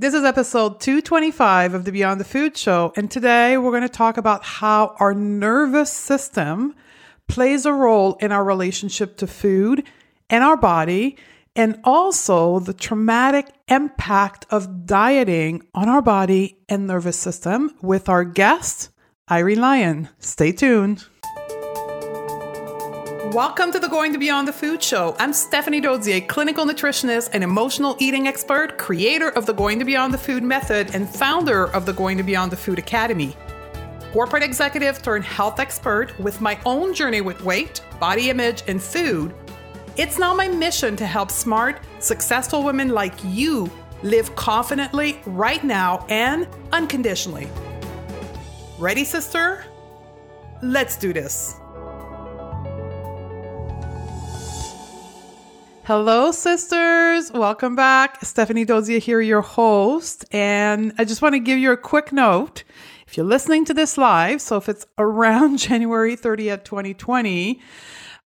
This is episode 225 of the Beyond the Food Show, and today we're going to talk about how our nervous system plays a role in our relationship to food and our body, and also the traumatic impact of dieting on our body and nervous system with our guest, Irene Lyon. Stay tuned. Welcome to the Going to Beyond the Food Show. I'm Stephanie Dodier, clinical nutritionist and emotional eating expert, creator of the Going to Beyond the Food method, and founder of the Going to Beyond the Food Academy. Corporate executive turned health expert with my own journey with weight, body image, and food. It's now my mission to help smart, successful women like you live confidently right now and unconditionally. Ready, sister? Let's do this. Hello, sisters. Welcome back. Stephanie Dodier here, your host. And I just want to give you a quick note. If you're listening to this live, so if it's around January 30th, 2020,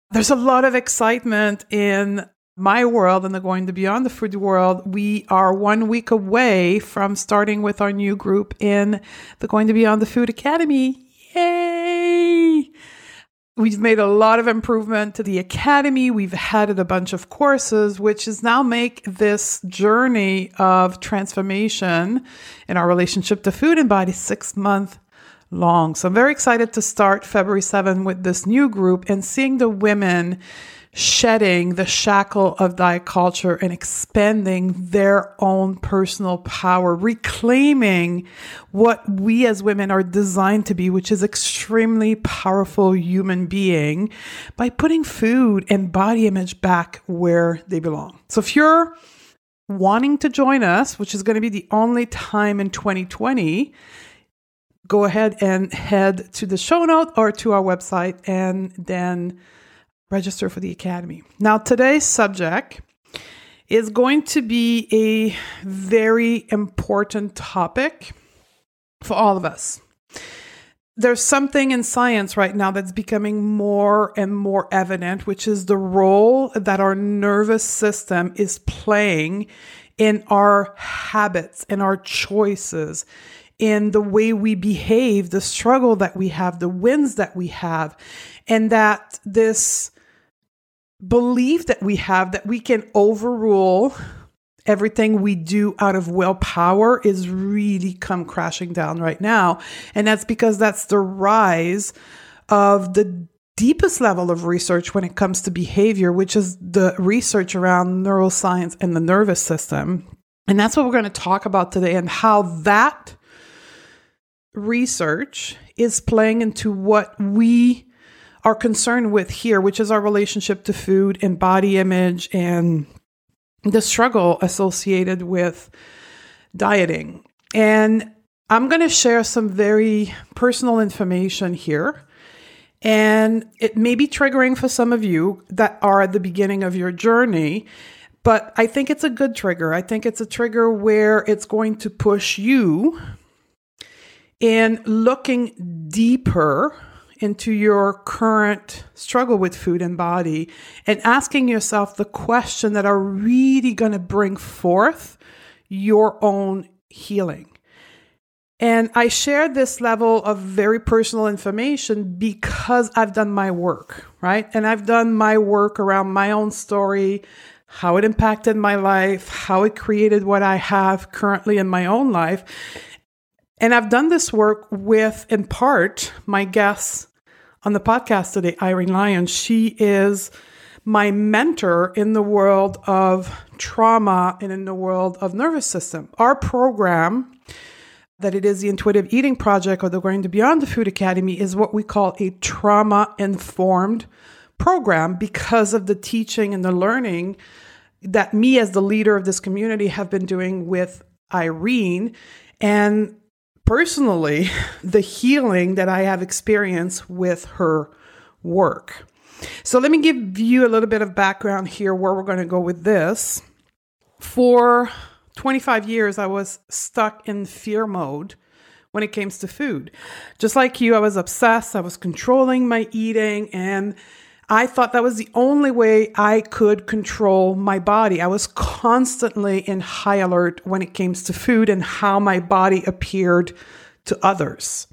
there's a lot of excitement in my world and the going to beyond the food world. We are one week away from starting with our new group in the Going to Beyond the Food Academy. Yay! We've made a lot of improvement to the academy. We've added a bunch of courses, which is now make this journey of transformation in our relationship to food and body six month long. So I'm very excited to start February 7 with this new group and seeing the women shedding the shackle of diet culture and expanding their own personal power, reclaiming what we as women are designed to be, which is extremely powerful human being by putting food and body image back where they belong. So if you're wanting to join us, which is going to be the only time in 2020, go ahead and head to the show note or to our website and then register for the Academy. Now, today's subject is going to be a very important topic for all of us. There's something in science right now that's becoming more and more evident, which is the role that our nervous system is playing in our habits and our choices, in the way we behave, the struggle that we have, the wins that we have, and that this belief that we have that we can overrule everything we do out of willpower is really come crashing down right now. And that's because that's the rise of the deepest level of research when it comes to behavior, which is the research around neuroscience and the nervous system. And that's what we're going to talk about today and how that research is playing into what we are concerned with here, which is our relationship to food and body image and the struggle associated with dieting. And I'm going to share some very personal information here. And it may be triggering for some of you that are at the beginning of your journey, but I think it's a good trigger. I think it's a trigger where it's going to push you in looking deeper into your current struggle with food and body and asking yourself the question that are really going to bring forth your own healing. And I share this level of very personal information because I've done my work, right? And I've done my work around my own story, how it impacted my life, how it created what I have currently in my own life. And I've done this work with, in part, my guests on the podcast today, Irene Lyon. She is my mentor in the world of trauma and in the world of nervous system. Our program, that it is the Intuitive Eating Project or the Going to Beyond the Food Academy, is what we call a trauma informed program because of the teaching and the learning that me as the leader of this community have been doing with Irene. And personally the healing that I have experienced with her work. So, let me give you a little bit of background here where we're going to go with this. For 25 years, I was stuck in fear mode when it comes to food. Just like you, I was obsessed, I was controlling my eating, and I thought that was the only way I could control my body. I was constantly in high alert when it came to food and how my body appeared to others.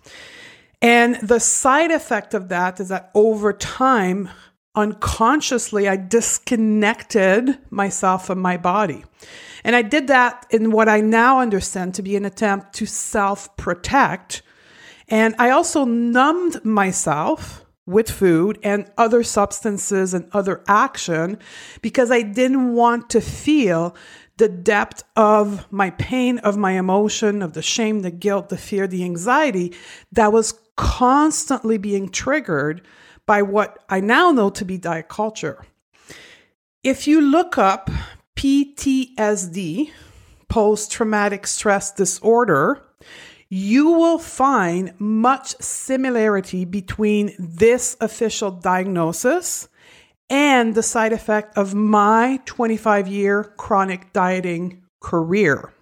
And the side effect of that is that over time, unconsciously, I disconnected myself from my body. And I did that in what I now understand to be an attempt to self protect. And I also numbed myself with food and other substances and other action because I didn't want to feel the depth of my pain, of my emotion, of the shame, the guilt, the fear, the anxiety that was constantly being triggered by what I now know to be diet culture. If you look up PTSD, post traumatic stress disorder, you will find much similarity between this official diagnosis and the side effect of my 25 year chronic dieting career.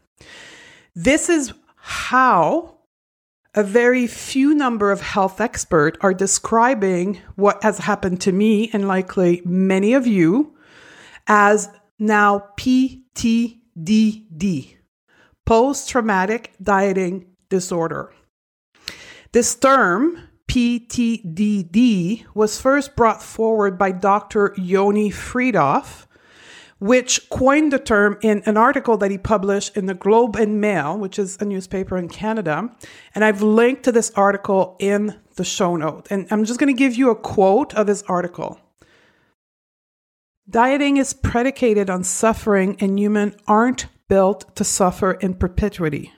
This is how a very few number of health experts are describing what has happened to me and likely many of you as now PTDD, post traumatic dieting disorder. This term, PTDD, was first brought forward by Dr. Yoni Freedhoff, which coined the term in an article that he published in the Globe and Mail, which is a newspaper in Canada. And I've linked to this article in the show note. And I'm just going to give you a quote of his article. Dieting is predicated on suffering, and humans aren't built to suffer in perpetuity.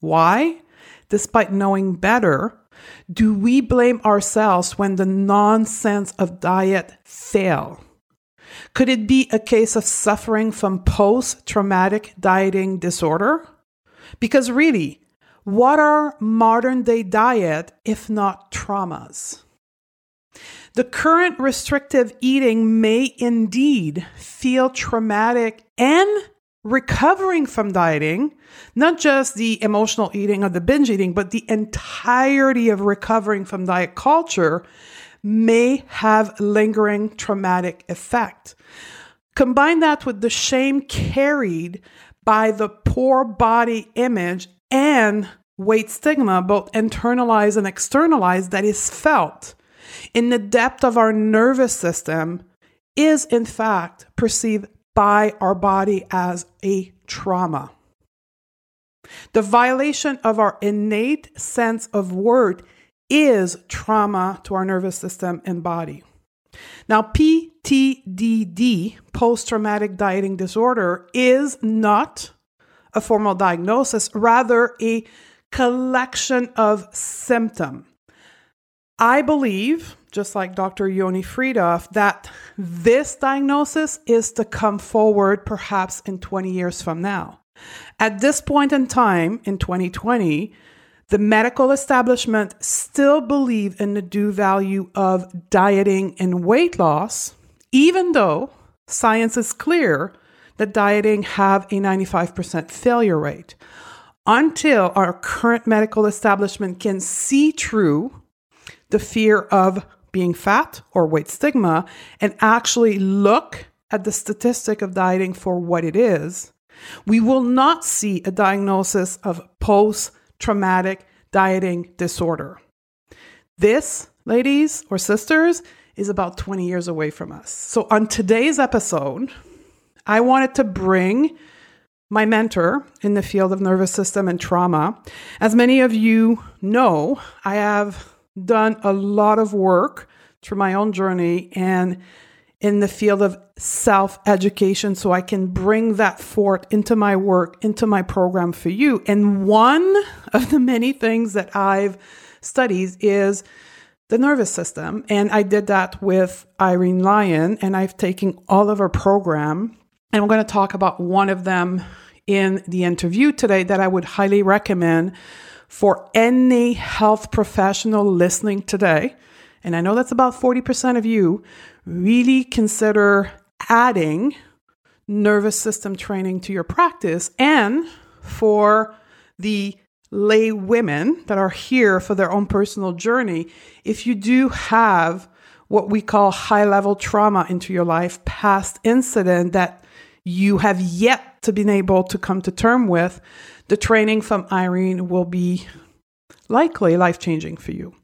Why? Despite knowing better, do we blame ourselves when the nonsense of diet fail? Could it be a case of suffering from post traumatic dieting disorder? Because really, what are modern day diet if not traumas? The current restrictive eating may indeed feel traumatic and recovering from dieting, not just the emotional eating or the binge eating, but the entirety of recovering from diet culture may have lingering traumatic effect. Combine that with the shame carried by the poor body image and weight stigma, both internalized and externalized, that is felt in the depth of our nervous system, is in fact perceived by our body as a trauma. The violation of our innate sense of worth is trauma to our nervous system and body. Now, PTDD, post traumatic dieting disorder, is not a formal diagnosis, rather, a collection of symptoms. I believe just like Dr. Yoni Freedhoff, that this diagnosis is to come forward perhaps in 20 years from now. At this point in time, in 2020, the medical establishment still believe in the due value of dieting and weight loss, even though science is clear that dieting have a 95% failure rate. Until our current medical establishment can see through the fear of being fat or weight stigma and actually look at the statistic of dieting for what it is, we will not see a diagnosis of post traumatic dieting disorder. This, ladies or sisters, is about 20 years away from us. So, on today's episode, I wanted to bring my mentor in the field of nervous system and trauma. As many of you know, I have done a lot of work through my own journey and in the field of self education so I can bring that forth into my work, into my program for you. And one of the many things that I've studied is the nervous system. And I did that with Irene Lyon, and I've taken all of her program. And I'm going to talk about one of them in the interview today that I would highly recommend for any health professional listening today, and I know that's about 40% of you, really consider adding nervous system training to your practice. And for the lay women that are here for their own personal journey, if you do have what we call high level trauma into your life, past incident that you have yet to be able to come to term with, the training from Irene will be likely life changing for you.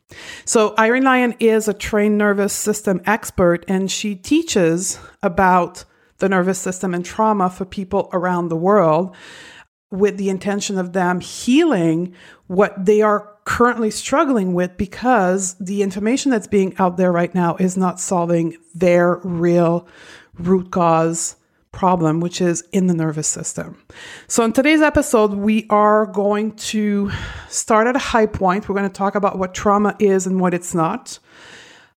So, Irene Lyon is a trained nervous system expert, and she teaches about the nervous system and trauma for people around the world with the intention of them healing what they are currently struggling with because the information that's being out there right now is not solving their real root cause problem, which is in the nervous system. So, in today's episode, we are going to start at a high point. We're going to talk about what trauma is and what it's not,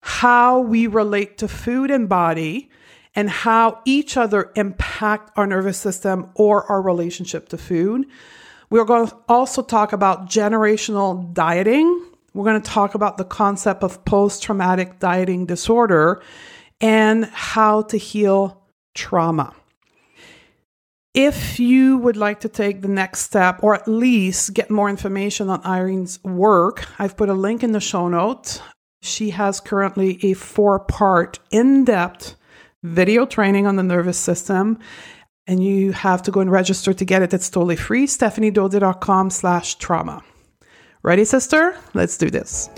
how we relate to food and body, and how each other impact our nervous system or our relationship to food. We're going to also talk about generational dieting. We're going to talk about the concept of post traumatic dieting disorder and how to heal trauma. If you would like to take the next step or at least get more information on Irene's work, I've put a link in the show notes. She has currently a four part, in depth video training on the nervous system. And you have to go and register to get it. It's totally free. StephanieDodier.com slash trauma. Ready, sister? Let's do this.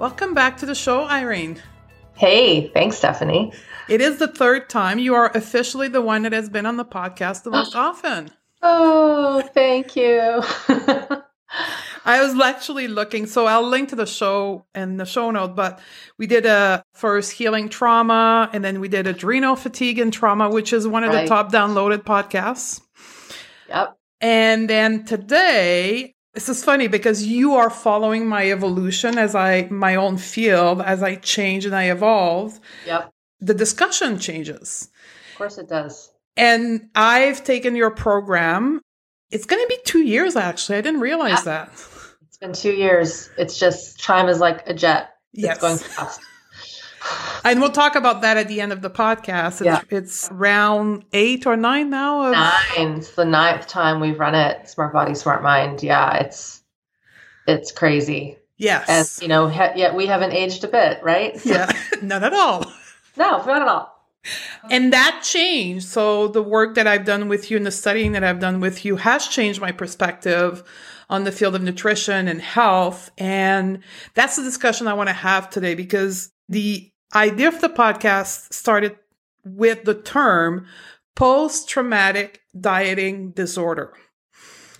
Welcome back to the show, Irene. Hey, thanks, Stephanie. It is the third time. You are officially the one that has been on the podcast the most often. Oh, thank you. I was actually looking, so I'll link to the show in the show note, but we did a first healing trauma, and then we did adrenal fatigue and trauma, which is one of right. the top downloaded podcasts. Yep. And then today, this is funny because you are following my evolution as I, my own field, as I change and I evolve. Yep the discussion changes. Of course it does. And I've taken your program. It's going to be two years, actually. I didn't realize yeah. that. It's been two years. It's just time is like a jet. Yes. It's going fast. and we'll talk about that at the end of the podcast. It's, yeah. it's round eight or nine now. Of- nine. It's the ninth time we've run it. Smart Body, Smart Mind. Yeah, it's it's crazy. Yes. And you know, yet we haven't aged a bit, right? yeah, none at all. No, not at all. And that changed. So the work that I've done with you and the studying that I've done with you has changed my perspective on the field of nutrition and health. And that's the discussion I want to have today because the idea of the podcast started with the term post traumatic dieting disorder.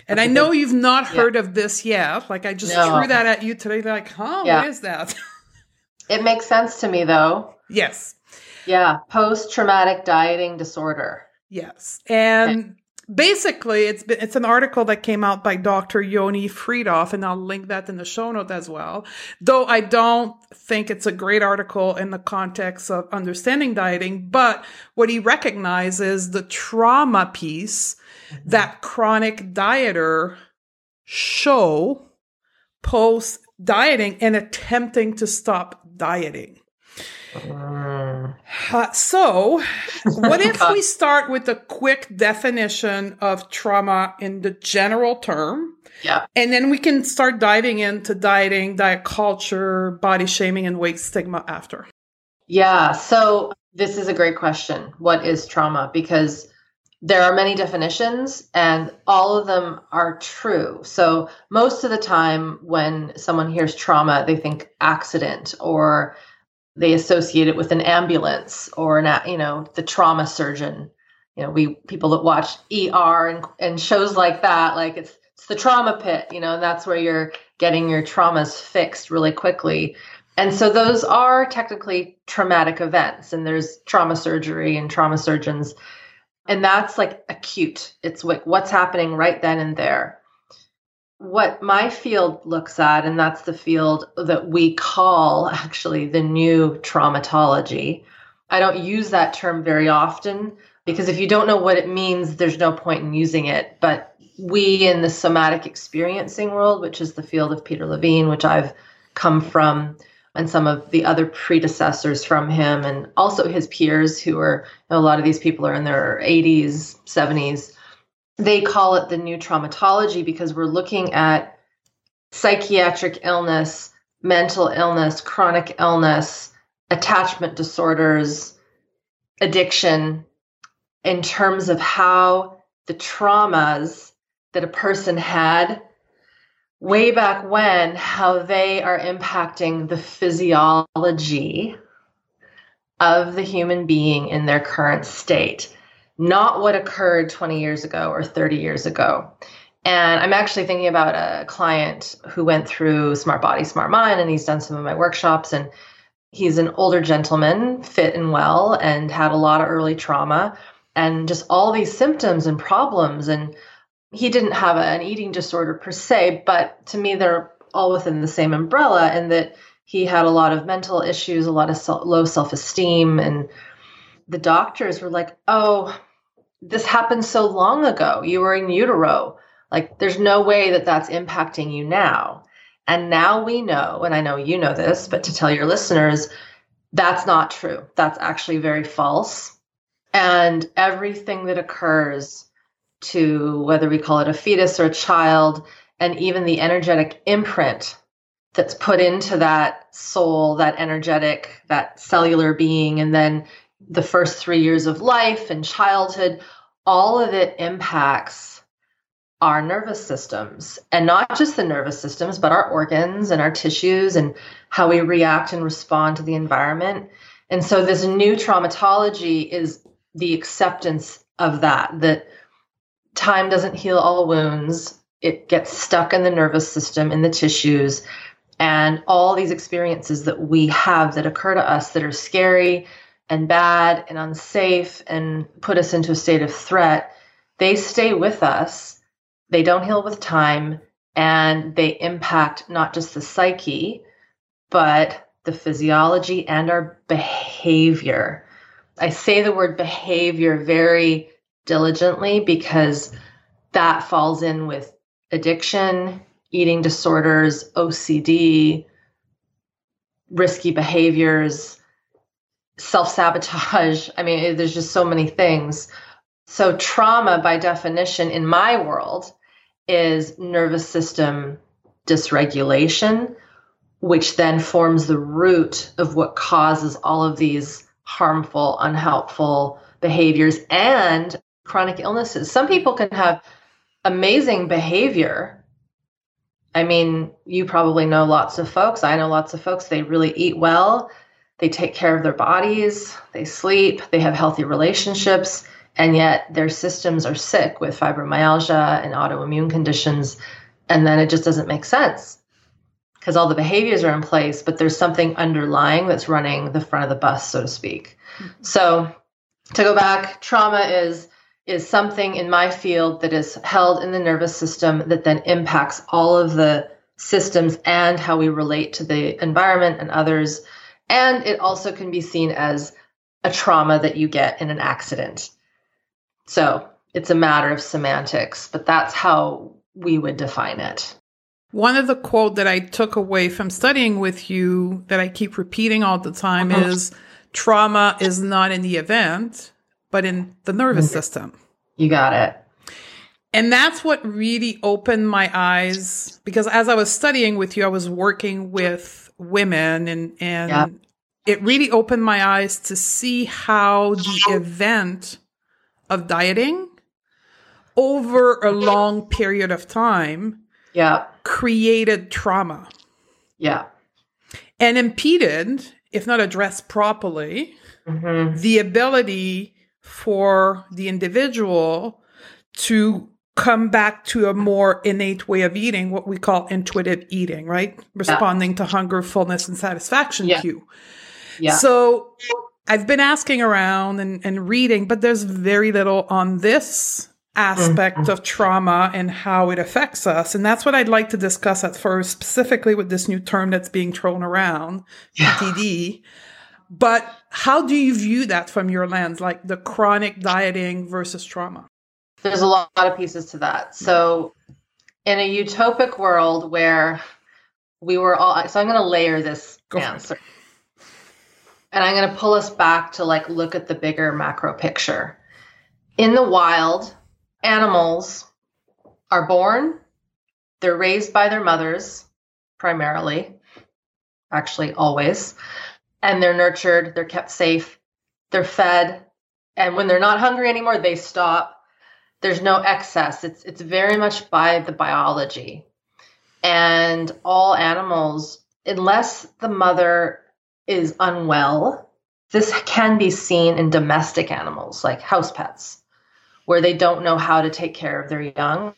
And I know you've not heard yeah. of this yet. Like I just no. threw that at you today. Like, huh, yeah. what is that? it makes sense to me though. Yes. Yeah, post traumatic dieting disorder. Yes. And okay. basically it's been, it's an article that came out by Dr. Yoni Freedhoff and I'll link that in the show note as well. Though I don't think it's a great article in the context of understanding dieting, but what he recognizes the trauma piece mm-hmm. that chronic dieter show post dieting and attempting to stop dieting. Uh, so, what if we start with a quick definition of trauma in the general term? Yeah. And then we can start diving into dieting, diet culture, body shaming, and weight stigma after. Yeah. So, this is a great question. What is trauma? Because there are many definitions and all of them are true. So, most of the time when someone hears trauma, they think accident or they associate it with an ambulance or an you know the trauma surgeon. You know we people that watch er and, and shows like that like it's it's the trauma pit you know and that's where you're getting your traumas fixed really quickly. And so those are technically traumatic events and there's trauma surgery and trauma surgeons. And that's like acute. It's like what's happening right then and there what my field looks at, and that's the field that we call actually the new traumatology. I don't use that term very often because if you don't know what it means, there's no point in using it. But we in the somatic experiencing world, which is the field of Peter Levine, which I've come from, and some of the other predecessors from him, and also his peers who are, you know, a lot of these people are in their 80s, 70s they call it the new traumatology because we're looking at psychiatric illness mental illness, chronic illness, attachment disorders, addiction, in terms of how the traumas that a person had way back when, how they are impacting the physiology of the human being in their current state, not what occurred 20 years ago or 30 years ago. And I'm actually thinking about a client who went through Smart Body, Smart Mind, and he's done some of my workshops. And he's an older gentleman, fit and well, and had a lot of early trauma and just all these symptoms and problems. And he didn't have an eating disorder per se, but to me, they're all within the same umbrella, and that he had a lot of mental issues, a lot of self, low self esteem. And the doctors were like, oh, this happened so long ago. You were in utero. Like, there's no way that that's impacting you now. And now we know, and I know you know this, but to tell your listeners, that's not true. That's actually very false. And everything that occurs to whether we call it a fetus or a child, and even the energetic imprint that's put into that soul, that energetic, that cellular being, and then the first three years of life and childhood, all of it impacts our nervous systems and not just the nervous systems, but our organs and our tissues and how we react and respond to the environment. And so, this new traumatology is the acceptance of that, that time doesn't heal all wounds. It gets stuck in the nervous system, in the tissues, and all these experiences that we have that occur to us that are scary and bad and unsafe and put us into a state of threat, they stay with us. They don't heal with time and they impact not just the psyche, but the physiology and our behavior. I say the word behavior very diligently because that falls in with addiction, eating disorders, OCD, risky behaviors, self sabotage. I mean, there's just so many things. So, trauma, by definition, in my world, is nervous system dysregulation, which then forms the root of what causes all of these harmful, unhelpful behaviors and chronic illnesses. Some people can have amazing behavior. I mean, you probably know lots of folks. I know lots of folks. They really eat well, they take care of their bodies, they sleep, they have healthy relationships, and yet their systems are sick with fibromyalgia and autoimmune conditions. And then it just doesn't make sense because all the behaviors are in place, but there's something underlying that's running the front of the bus, so to speak. Mm-hmm. So, to go back, trauma is is something in my field that is held in the nervous system that then impacts all of the systems and how we relate to the environment and others. And it also can be seen as a trauma that you get in an accident. So it's a matter of semantics, but that's how we would define it. One of the quote that I took away from studying with you that I keep repeating all the time uh-huh. is trauma is not in the event, but in the nervous system. You got it. And that's what really opened my eyes because as I was studying with you, I was working with women and, and it really opened my eyes to see how the event of dieting over a long period of time yeah. created trauma. Yeah. And impeded, if not addressed properly, mm-hmm. the ability for the individual to come back to a more innate way of eating, what we call intuitive eating, right? Responding yeah. to hunger, fullness, and satisfaction yeah. cue. Yeah. So I've been asking around and, and reading, but there's very little on this aspect mm-hmm. of trauma and how it affects us. And that's what I'd like to discuss at first, specifically with this new term that's being thrown around, PTD. But how do you view that from your lens, like the chronic dieting versus trauma? There's a lot of pieces to that. So, in a utopic world where we were all, so I'm going to layer this Go answer. And I'm going to pull us back to like look at the bigger macro picture. In the wild, animals are born, they're raised by their mothers primarily, actually always. And they're nurtured, they're kept safe, they're fed, and when they're not hungry anymore, they stop. There's no excess. It's it's very much by the biology. And all animals, unless the mother is unwell, this can be seen in domestic animals like house pets, where they don't know how to take care of their young.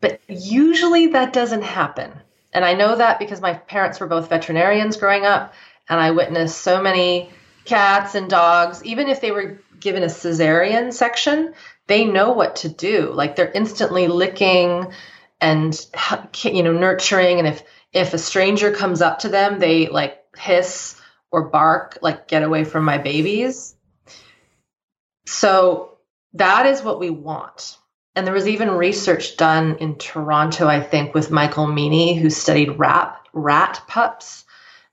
But usually that doesn't happen. And I know that because my parents were both veterinarians growing up, and I witnessed so many cats and dogs, even if they were given a cesarean section, they know what to do. Like they're instantly licking and you know nurturing and if if a stranger comes up to them, they like hiss or bark like get away from my babies. So that is what we want. And there was even research done in Toronto, I think, with Michael Meaney, who studied rat, rat pups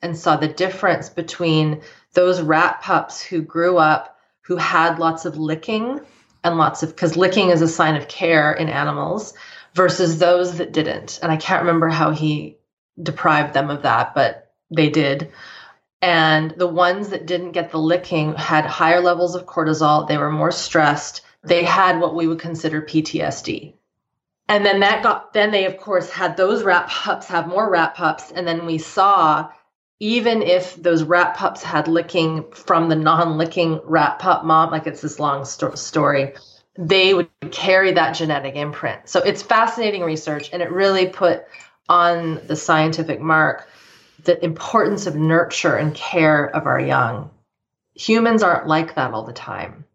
and saw the difference between those rat pups who grew up who had lots of licking and lots of because licking is a sign of care in animals versus those that didn't. And i can't remember how he deprived them of that but they did. And the ones that didn't get the licking had higher levels of cortisol. They were more stressed. They had what we would consider ptsd and then that got then they of course had those rat pups have more rat pups and then we saw even if those rat pups had licking from the non-licking rat pup mom, like it's this long sto- story, they would carry that genetic imprint. So it's fascinating research, and it really put on the scientific mark the importance of nurture and care of our young. Humans aren't like that all the time.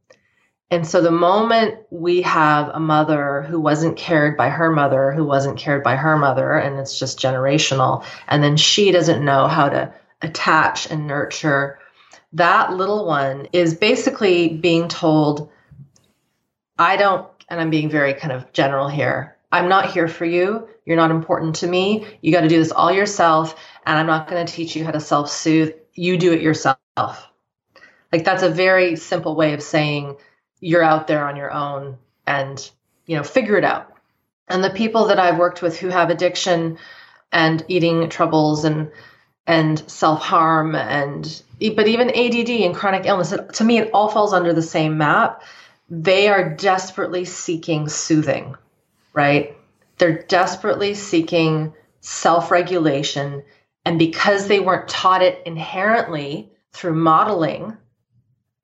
And so the moment we have a mother who wasn't cared by her mother, who wasn't cared by her mother, and it's just generational, and then she doesn't know how to attach and nurture, that little one is basically being told, I don't, and I'm being very kind of general here, I'm not here for you. You're not important to me. You got to do this all yourself. And I'm not going to teach you how to self soothe. You do it yourself. Like that's a very simple way of saying, you're out there on your own and you know figure it out. And the people that i've worked with who have addiction and eating troubles and and self-harm and but even add and chronic illness to me it all falls under the same map. They are desperately seeking soothing right? They're desperately seeking self-regulation. And because they weren't taught it inherently through modeling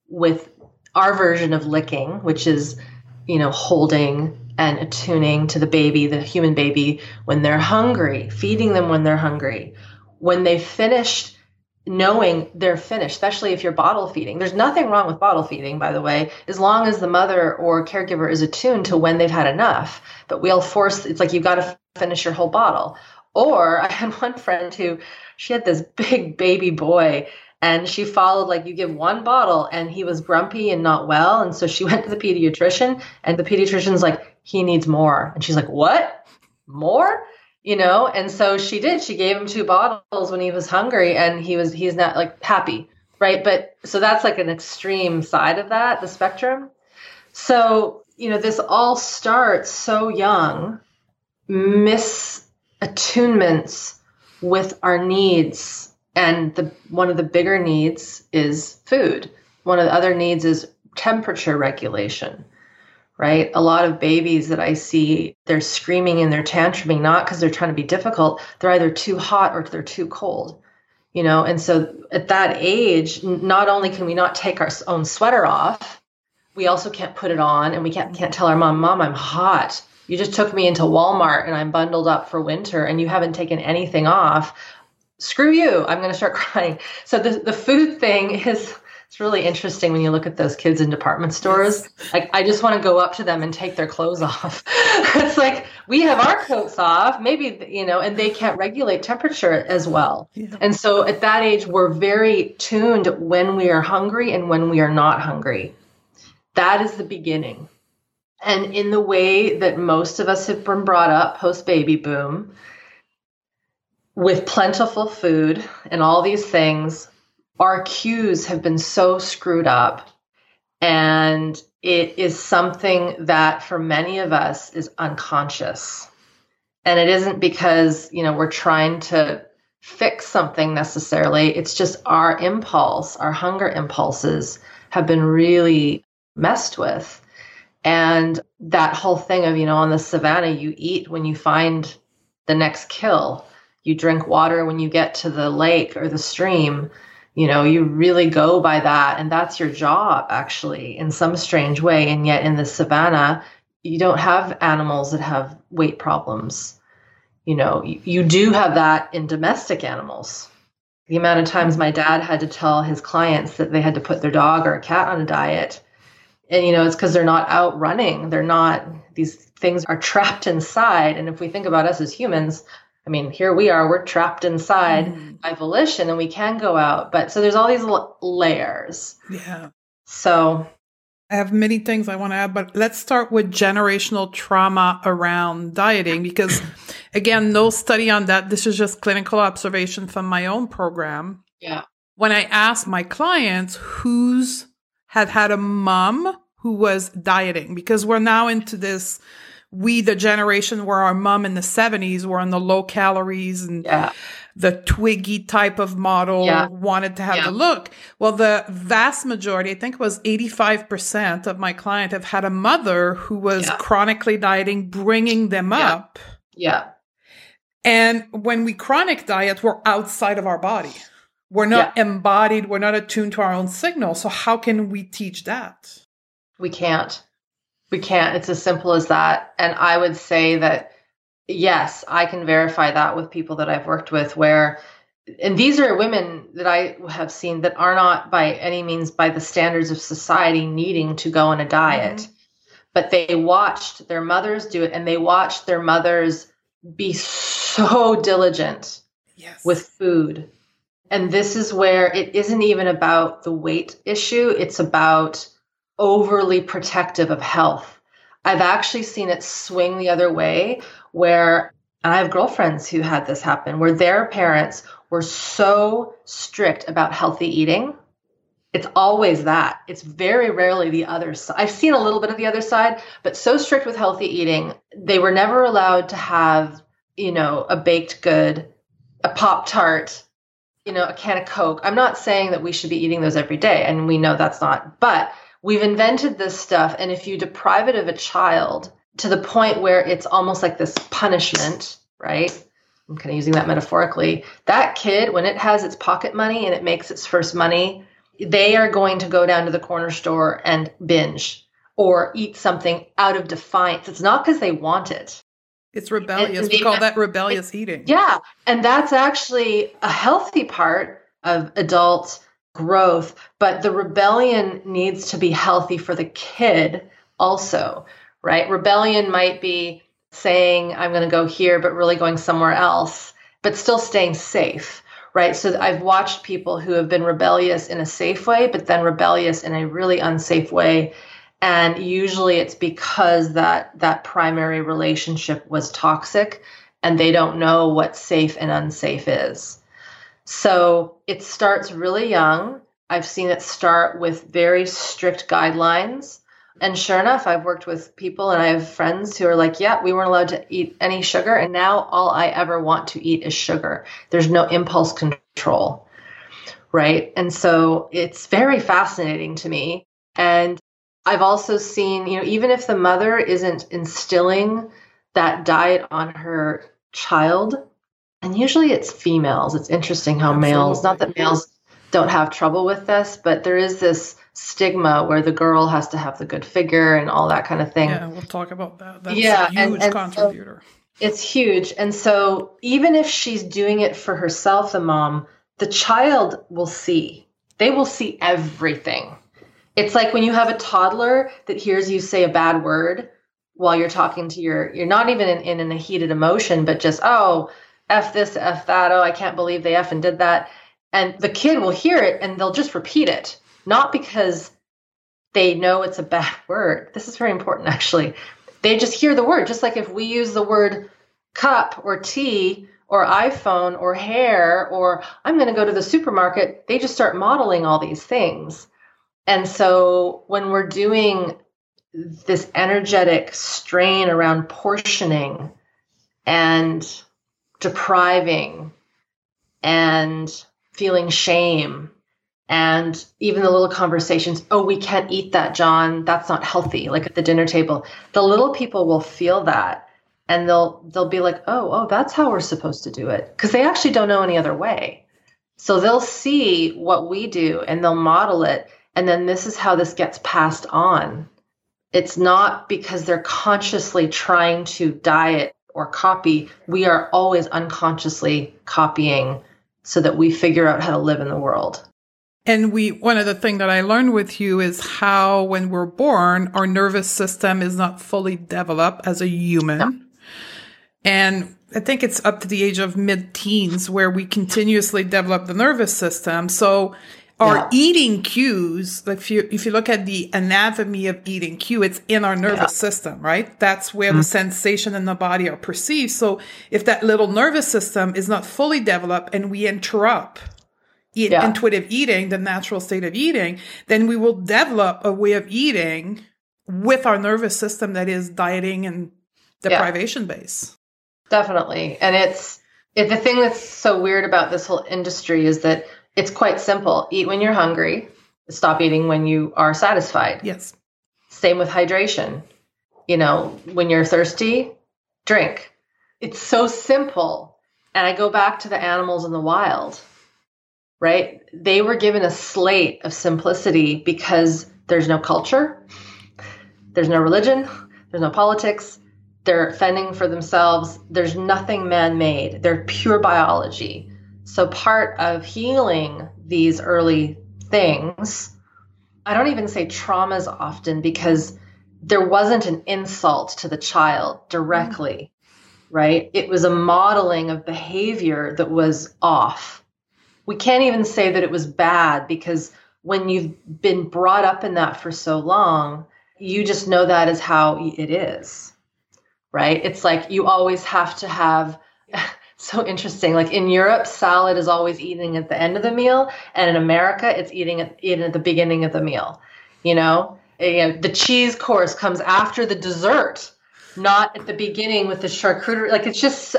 with our version of licking, which is, you know, holding and attuning to the baby, the human baby, when they're hungry, feeding them when they're hungry. When they finished, knowing they're finished, especially if you're bottle feeding. There's nothing wrong with bottle feeding, by the way, as long as the mother or caregiver is attuned to when they've had enough. But we'll force, it's like you've got to finish your whole bottle. Or I had one friend who, she had this big baby boy and she followed like you give one bottle and he was grumpy and not well. And so she went to the pediatrician and the pediatrician's like he needs more. And she's like what? More? You know? And so she did. She gave him two bottles when he was hungry and he was he's not like happy right? But so that's like an extreme side of that the spectrum. So you know this all starts so young misattunements with our needs and the one of the bigger needs is food. One of the other needs is temperature regulation. Right? A lot of babies that I see, they're screaming and they're tantruming not because they're trying to be difficult, they're either too hot or they're too cold. You know, and so at that age, not only can we not take our own sweater off, we also can't put it on and we can't can't tell our mom, "Mom, I'm hot." You just took me into Walmart and I'm bundled up for winter and you haven't taken anything off screw you i'm going to start crying. So the, the food thing is it's really interesting when you look at those kids in department stores. Like i just want to go up to them and take their clothes off. It's like we have our coats off maybe you know and they can't regulate temperature as well. Yeah. and so at that age we're very tuned when we are hungry and when we are not hungry. That is the beginning. And in the way that most of us have been brought up post baby boom with plentiful food and all these things, our cues have been so screwed up. And it is something that for many of us is unconscious. And it isn't because, you know, we're trying to fix something necessarily. It's just our impulse, our hunger impulses have been really messed with. And that whole thing of, you know, on the savannah, you eat when you find the next kill, you drink water when you get to the lake or the stream. You know, you really go by that. And that's your job, actually, in some strange way. And yet in the savannah, you don't have animals that have weight problems. You know, you, do have that in domestic animals. The amount of times my dad had to tell his clients that they had to put their dog or a cat on a diet and you know it's because they're not out running they're not these things are trapped inside and if we think about us as humans i mean here we are we're trapped inside mm. by volition and we can go out but so there's all these l- layers yeah so I have many things I want to add, but let's start with generational trauma around dieting because, again, no study on that. This is just clinical observation from my own program. Yeah. When I ask my clients who's had had a mom who was dieting because we're now into this we the generation where our mom in the 70s were on the low calories and yeah. the twiggy type of model yeah. wanted to have yeah. the look. Well the vast majority i think it was 85% of my client have had a mother who was chronically dieting bringing them up. Yeah. And when we chronic diet we're outside of our body. We're not embodied. We're not attuned to our own signal so how can we teach that? We can't. We can't. It's as simple as that. And I would say that, yes, I can verify that with people that I've worked with where, and these are women that I have seen that are not by any means by the standards of society needing to go on a diet, mm-hmm. but they watched their mothers do it and they watched their mothers be so diligent yes. with food. And this is where it isn't even about the weight issue, it's about overly protective of health. I've actually seen it swing the other way where I have girlfriends who had this happen where their parents were so strict about healthy eating. It's always that. It's very rarely the other side. I've seen a little bit of the other side, but so strict with healthy eating, they were never allowed to have, you know, a baked good, a Pop Tart, you know, a can of Coke. I'm not saying that we should be eating those every day, and we know that's not, but we've invented this stuff and if you deprive it of a child to the point where it's almost like this punishment right? I'm kind of using that metaphorically. That kid when it has its pocket money and it makes its first money they are going to go down to the corner store and binge or eat something out of defiance. It's not because they want it. It's rebellious. We call that rebellious eating. Yeah and that's actually a healthy part of adult growth, but the rebellion needs to be healthy for the kid also, right? Rebellion might be saying, I'm going to go here, but really going somewhere else, but still staying safe, right? So I've watched people who have been rebellious in a safe way, but then rebellious in a really unsafe way. And usually it's because that that primary relationship was toxic and they don't know what safe and unsafe is. So it starts really young. I've seen it start with very strict guidelines. And sure enough, I've worked with people and I have friends who are like, yeah, we weren't allowed to eat any sugar. And now all I ever want to eat is sugar. There's no impulse control. Right. And so it's very fascinating to me. And I've also seen, you know, even if the mother isn't instilling that diet on her child, and usually it's females. It's interesting how Absolutely. males, not that males don't have trouble with this, but there is this stigma where the girl has to have the good figure and all that kind of thing. Yeah, we'll talk about that. That's yeah, a huge and, and contributor. So it's huge. And so even if she's doing it for herself, the mom, the child will see. They will see everything. It's like when you have a toddler that hears you say a bad word while you're talking to your, you're not even in, in a heated emotion, but just, oh, F this, F that. Oh, I can't believe they F and did that. And the kid will hear it and they'll just repeat it, not because they know it's a bad word. This is very important, actually. They just hear the word, just like if we use the word cup or tea or iPhone or hair or I'm going to go to the supermarket, they just start modeling all these things. And so when we're doing this energetic strain around portioning and depriving and feeling shame and even the little conversations oh we can't eat that john. That's not healthy like at the dinner table. The little people will feel that and they'll they'll be like oh oh that's how we're supposed to do it because they actually don't know any other way. So they'll see what we do and they'll model it and then this is how this gets passed on. It's not because they're consciously trying to diet or copy we are always unconsciously copying so that we figure out how to live in the world and we, one of the things that I learned with you is how when we're born, our nervous system is not fully developed as a human. No. And I think it's up to the age of mid teens where we continuously develop the nervous system. So our yeah. eating cues, like if you, if you look at the anatomy of eating cue, it's in our nervous yeah. system, right? That's where mm-hmm. the sensation in the body are perceived. So if that little nervous system is not fully developed and we interrupt eat, yeah. intuitive eating, the natural state of eating, then we will develop a way of eating with our nervous system that is dieting and deprivation base. Definitely. And it's it, the thing that's so weird about this whole industry is that it's quite simple. Eat when you're hungry, stop eating when you are satisfied. Yes. Same with hydration. You know, when you're thirsty, drink. It's so simple. And I go back to the animals in the wild right? They were given a slate of simplicity because there's no culture, there's no religion, there's no politics, they're fending for themselves, there's nothing man made, they're pure biology. So, part of healing these early things, I don't even say traumas often because there wasn't an insult to the child directly, right? It was a modeling of behavior that was off we can't even say that it was bad because when you've been brought up in that for so long, you just know that is how it is. Right? It's like you always have to have so interesting. Like in Europe, salad is always eating at the end of the meal, and in America, it's eating at, eating at the beginning of the meal. You know, you know, the cheese course comes after the dessert, not at the beginning with the charcuterie. Like it's just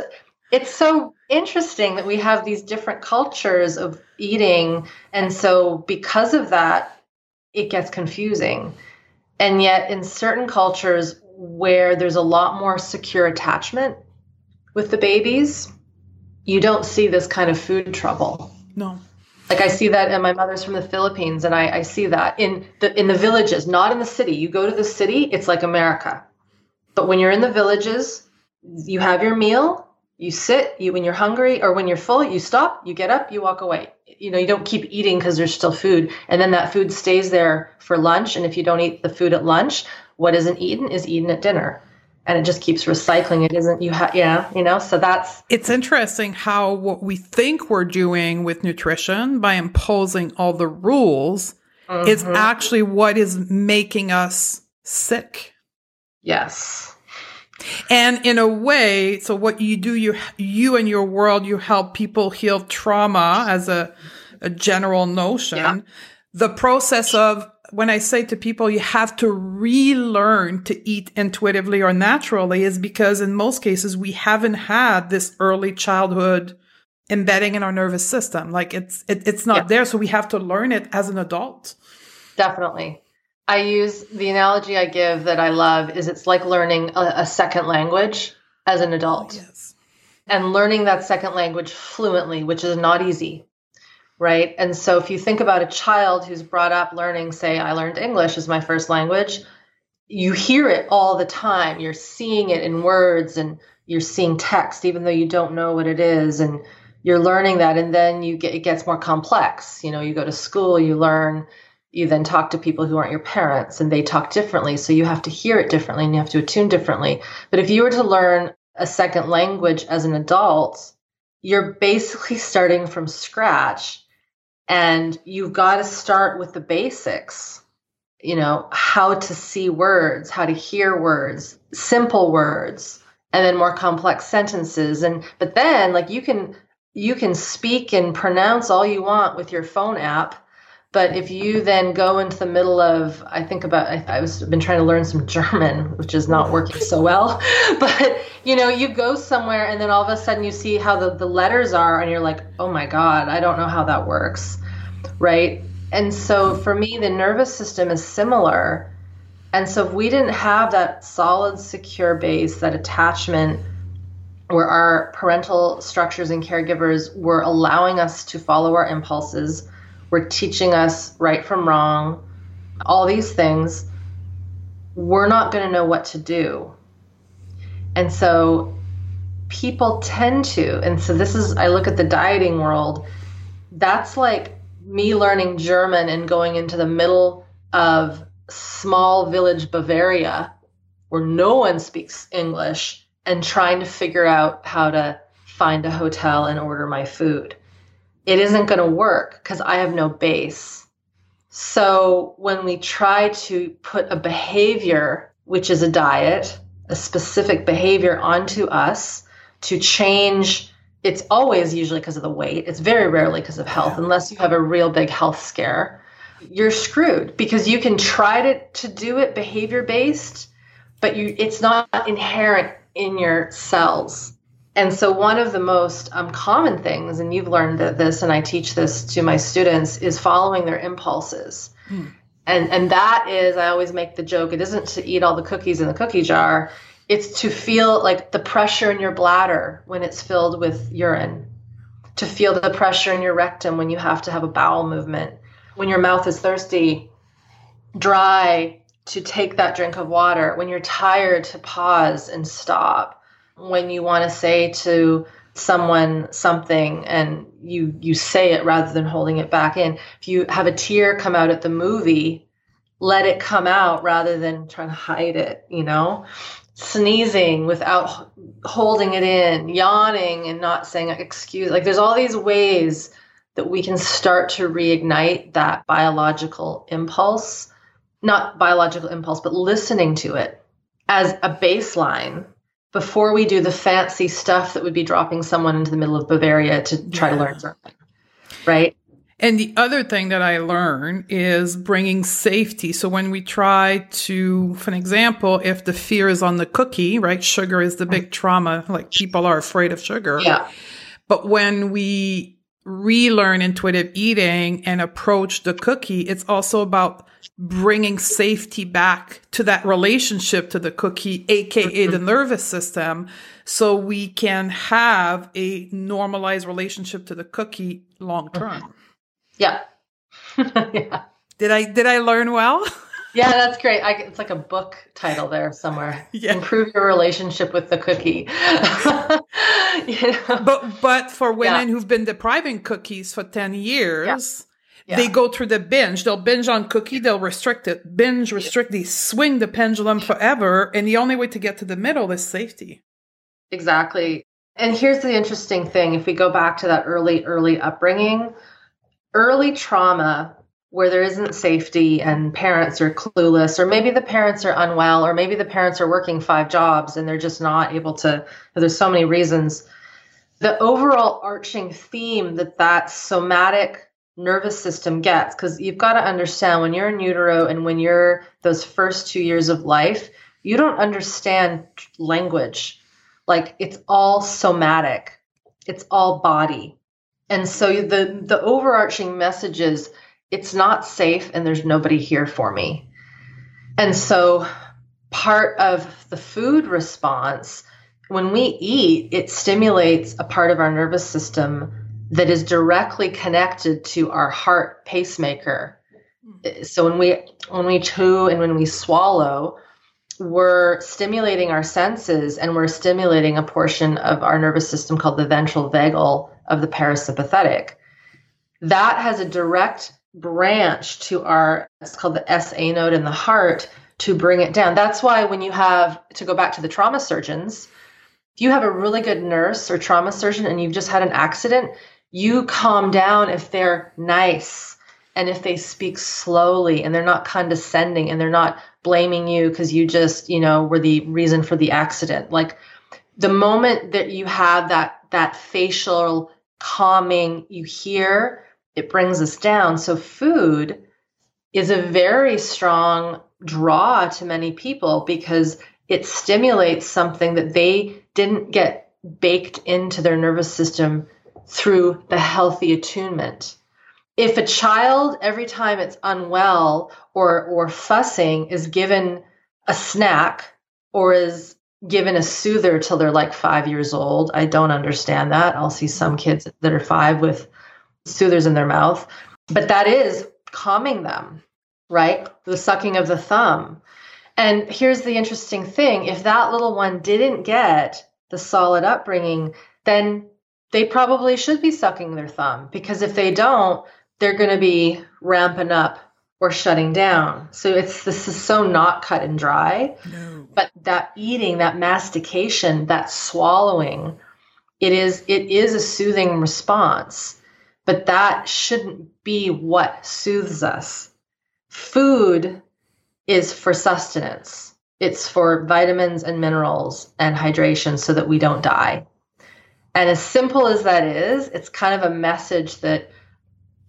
it's so interesting that we have these different cultures of eating. And so, because of that, it gets confusing. And yet, in certain cultures where there's a lot more secure attachment with the babies, you don't see this kind of food trouble. No. Like I see that, and my mother's from the Philippines, and I, I see that in the in the villages, not in the city. You go to the city, it's like America. But when you're in the villages, you have your meal, you sit you when you're hungry or when you're full you stop you get up you walk away you know you don't keep eating because there's still food and then that food stays there for lunch and if you don't eat the food at lunch what isn't eaten is eaten at dinner and it just keeps recycling it isn't you have yeah you know so that's it's interesting how what we think we're doing with nutrition by imposing all the rules mm-hmm. is actually what is making us sick yes and in a way, so what you do, you, you and your world, you help people heal trauma as a, a general notion. Yeah. The process of when I say to people, you have to relearn to eat intuitively or naturally is because in most cases, we haven't had this early childhood embedding in our nervous system. Like it's, it, it's not yeah. there. So we have to learn it as an adult. Definitely. I use the analogy I give that I love is it's like learning a, a second language as an adult. yes. And learning that second language fluently, which is not easy. Right. And so if you think about a child who's brought up learning, say, I learned English as my first language, you hear it all the time. You're seeing it in words and you're seeing text, even though you don't know what it is. And you're learning that. And then you get, it gets more complex. You know, you go to school, you learn you then talk to people who aren't your parents and they talk differently. So you have to hear it differently and you have to attune differently. But if you were to learn a second language as an adult, you're basically starting from scratch and you've got to start with the basics. You know, how to see words, how to hear words, simple words, and then more complex sentences. And, but then like you can, you can speak and pronounce all you want with your phone app But if you then go into the middle of, I think about, I, I was been trying to learn some German, which is not working so well. But you know, you go somewhere and then all of a sudden you see how the, the letters are, and you're like, oh my God, I don't know how that works. Right. And so for me, the nervous system is similar. And so if we didn't have that solid, secure base, that attachment, where our parental structures and caregivers were allowing us to follow our impulses, were teaching us right from wrong, all these things, we're not going to know what to do. And so people tend to, and so this is, I look at the dieting world, that's like me learning German and going into the middle of small village Bavaria where no one speaks English and trying to figure out how to find a hotel and order my food. It isn't going to work because I have no base. So when we try to put a behavior, which is a diet, a specific behavior onto us to change, it's always usually because of the weight. It's very rarely because of health, unless you have a real big health scare. You're screwed because you can try to, to do it behavior based, but you it's not inherent in your cells. And so, one of the most um, common things, and you've learned this, and I teach this to my students, is following their impulses. Hmm. And and that is, I always make the joke. It isn't to eat all the cookies in the cookie jar. It's to feel like the pressure in your bladder when it's filled with urine, to feel the pressure in your rectum when you have to have a bowel movement, when your mouth is thirsty, dry, to take that drink of water, when you're tired, to pause and stop, when you want to say to someone something and you you say it rather than holding it back in. If you have a tear come out at the movie let it come out rather than trying to hide it you know? Sneezing without holding it in yawning and not saying excuse like there's all these ways that we can start to reignite that biological impulse not biological impulse, but listening to it as a baseline before we do the fancy stuff that would be dropping someone into the middle of Bavaria to try yeah. to learn something. Right. And the other thing that I learn is bringing safety. So when we try to, for an example, if the fear is on the cookie, right? Sugar is the big trauma. Like people are afraid of sugar. Yeah. But when we relearn intuitive eating and approach the cookie, it's also about bringing safety back to that relationship to the cookie, aka the mm-hmm. nervous system, so we can have a normalized relationship to the cookie long mm-hmm. term. Yeah. yeah. Did I did I learn well? Yeah, that's great. I, it's like a book title there somewhere. Yeah. Improve your relationship with the cookie. you know? But but for women yeah. who've been depriving cookies for 10 years, yeah. Yeah. they go through the binge. They'll binge on cookie, they'll restrict it. Binge, restrict, they swing the pendulum forever. And the only way to get to the middle is safety. Exactly. And here's the interesting thing if we go back to that early, early upbringing, early trauma where there isn't safety and parents are clueless or maybe the parents are unwell or maybe the parents are working five jobs and they're just not able to there's so many reasons the overall arching theme that that somatic nervous system gets because you've got to understand when you're in utero and when you're those first two years of life you don't understand language. Like it's all somatic. It's all body. And so the the overarching message is it's not safe and there's nobody here for me. And so part of the food response, when we eat, it stimulates a part of our nervous system that is directly connected to our heart pacemaker. Mm-hmm. So when we when we chew and when we swallow, we're stimulating our senses and we're stimulating a portion of our nervous system called the ventral vagal of the parasympathetic. That has a direct branch to our it's called the SA node in the heart to bring it down. That's why when you have to go back to the trauma surgeons, if you have a really good nurse or trauma surgeon and you've just had an accident, you calm down if they're nice and if they speak slowly and they're not condescending and they're not blaming you because you just, you know, were the reason for the accident. Like the moment that you have that that facial calming, you hear it brings us down. So food is a very strong draw to many people because it stimulates something that they didn't get baked into their nervous system through the healthy attunement. If a child every time it's unwell or or fussing is given a snack or is given a soother till they're like 5 years old, I don't understand that. I'll see some kids that are 5 with soothers in their mouth, but that is calming them, right? The sucking of the thumb. And here's the interesting thing if that little one didn't get the solid upbringing, then they probably should be sucking their thumb because if they don't, they're going to be ramping up or shutting down. So it's this is so not cut and dry. No. But that eating, that mastication, that swallowing, it is it is a soothing response. But that shouldn't be what soothes us. Food is for sustenance. It's for vitamins and minerals and hydration so that we don't die. And as simple as that is, it's kind of a message that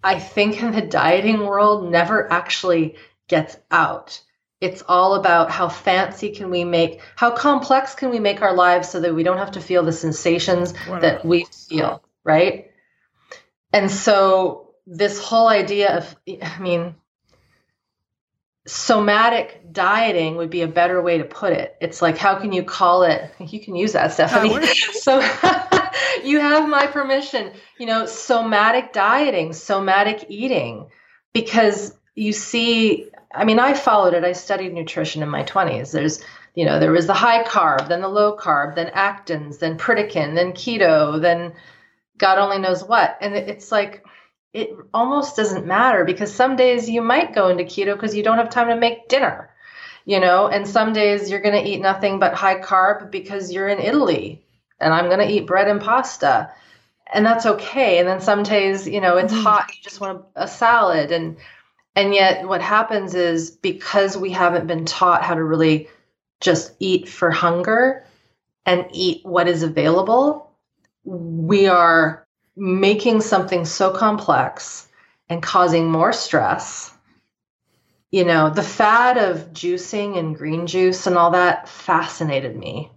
I think in the dieting world never actually gets out. It's all about how fancy can we make, how complex can we make our lives so that we don't have to feel the sensations that we feel, right? And so this whole idea of, I mean, somatic dieting would be a better way to put it. It's like, how can you call it? You can use that, Stephanie. Oh, so you have my permission, you know, somatic dieting, somatic eating, because you see, I mean, I followed it. I studied nutrition in my 20s. There's, you know, there was the high carb, then the low carb, then Atkins, then Pritikin, then keto, then God only knows what. And it's like, it almost doesn't matter because some days you might go into keto because you don't have time to make dinner, you know, and some days you're going to eat nothing but high carb because you're in Italy and I'm going to eat bread and pasta. And that's okay. And then some days, you know, it's mm-hmm. hot, you just want a, a salad and and yet what happens is because we haven't been taught how to really just eat for hunger and eat what is available, we are making something so complex and causing more stress. You know, the fad of juicing and green juice and all that fascinated me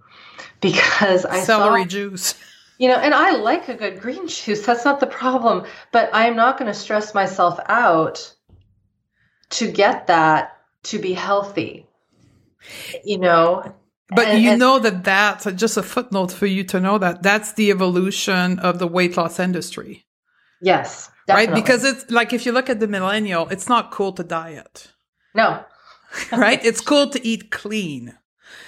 because I celery saw, juice. You know, and I like a good green juice. That's not the problem. But I'm not going to stress myself out to get that to be healthy. You know, but and, you and, know that that's a, just a footnote for you to know that that's the evolution of the weight loss industry. Yes. Definitely. Right? Because it's like if you look at the millennial, it's not cool to diet. No. right? It's cool to eat clean.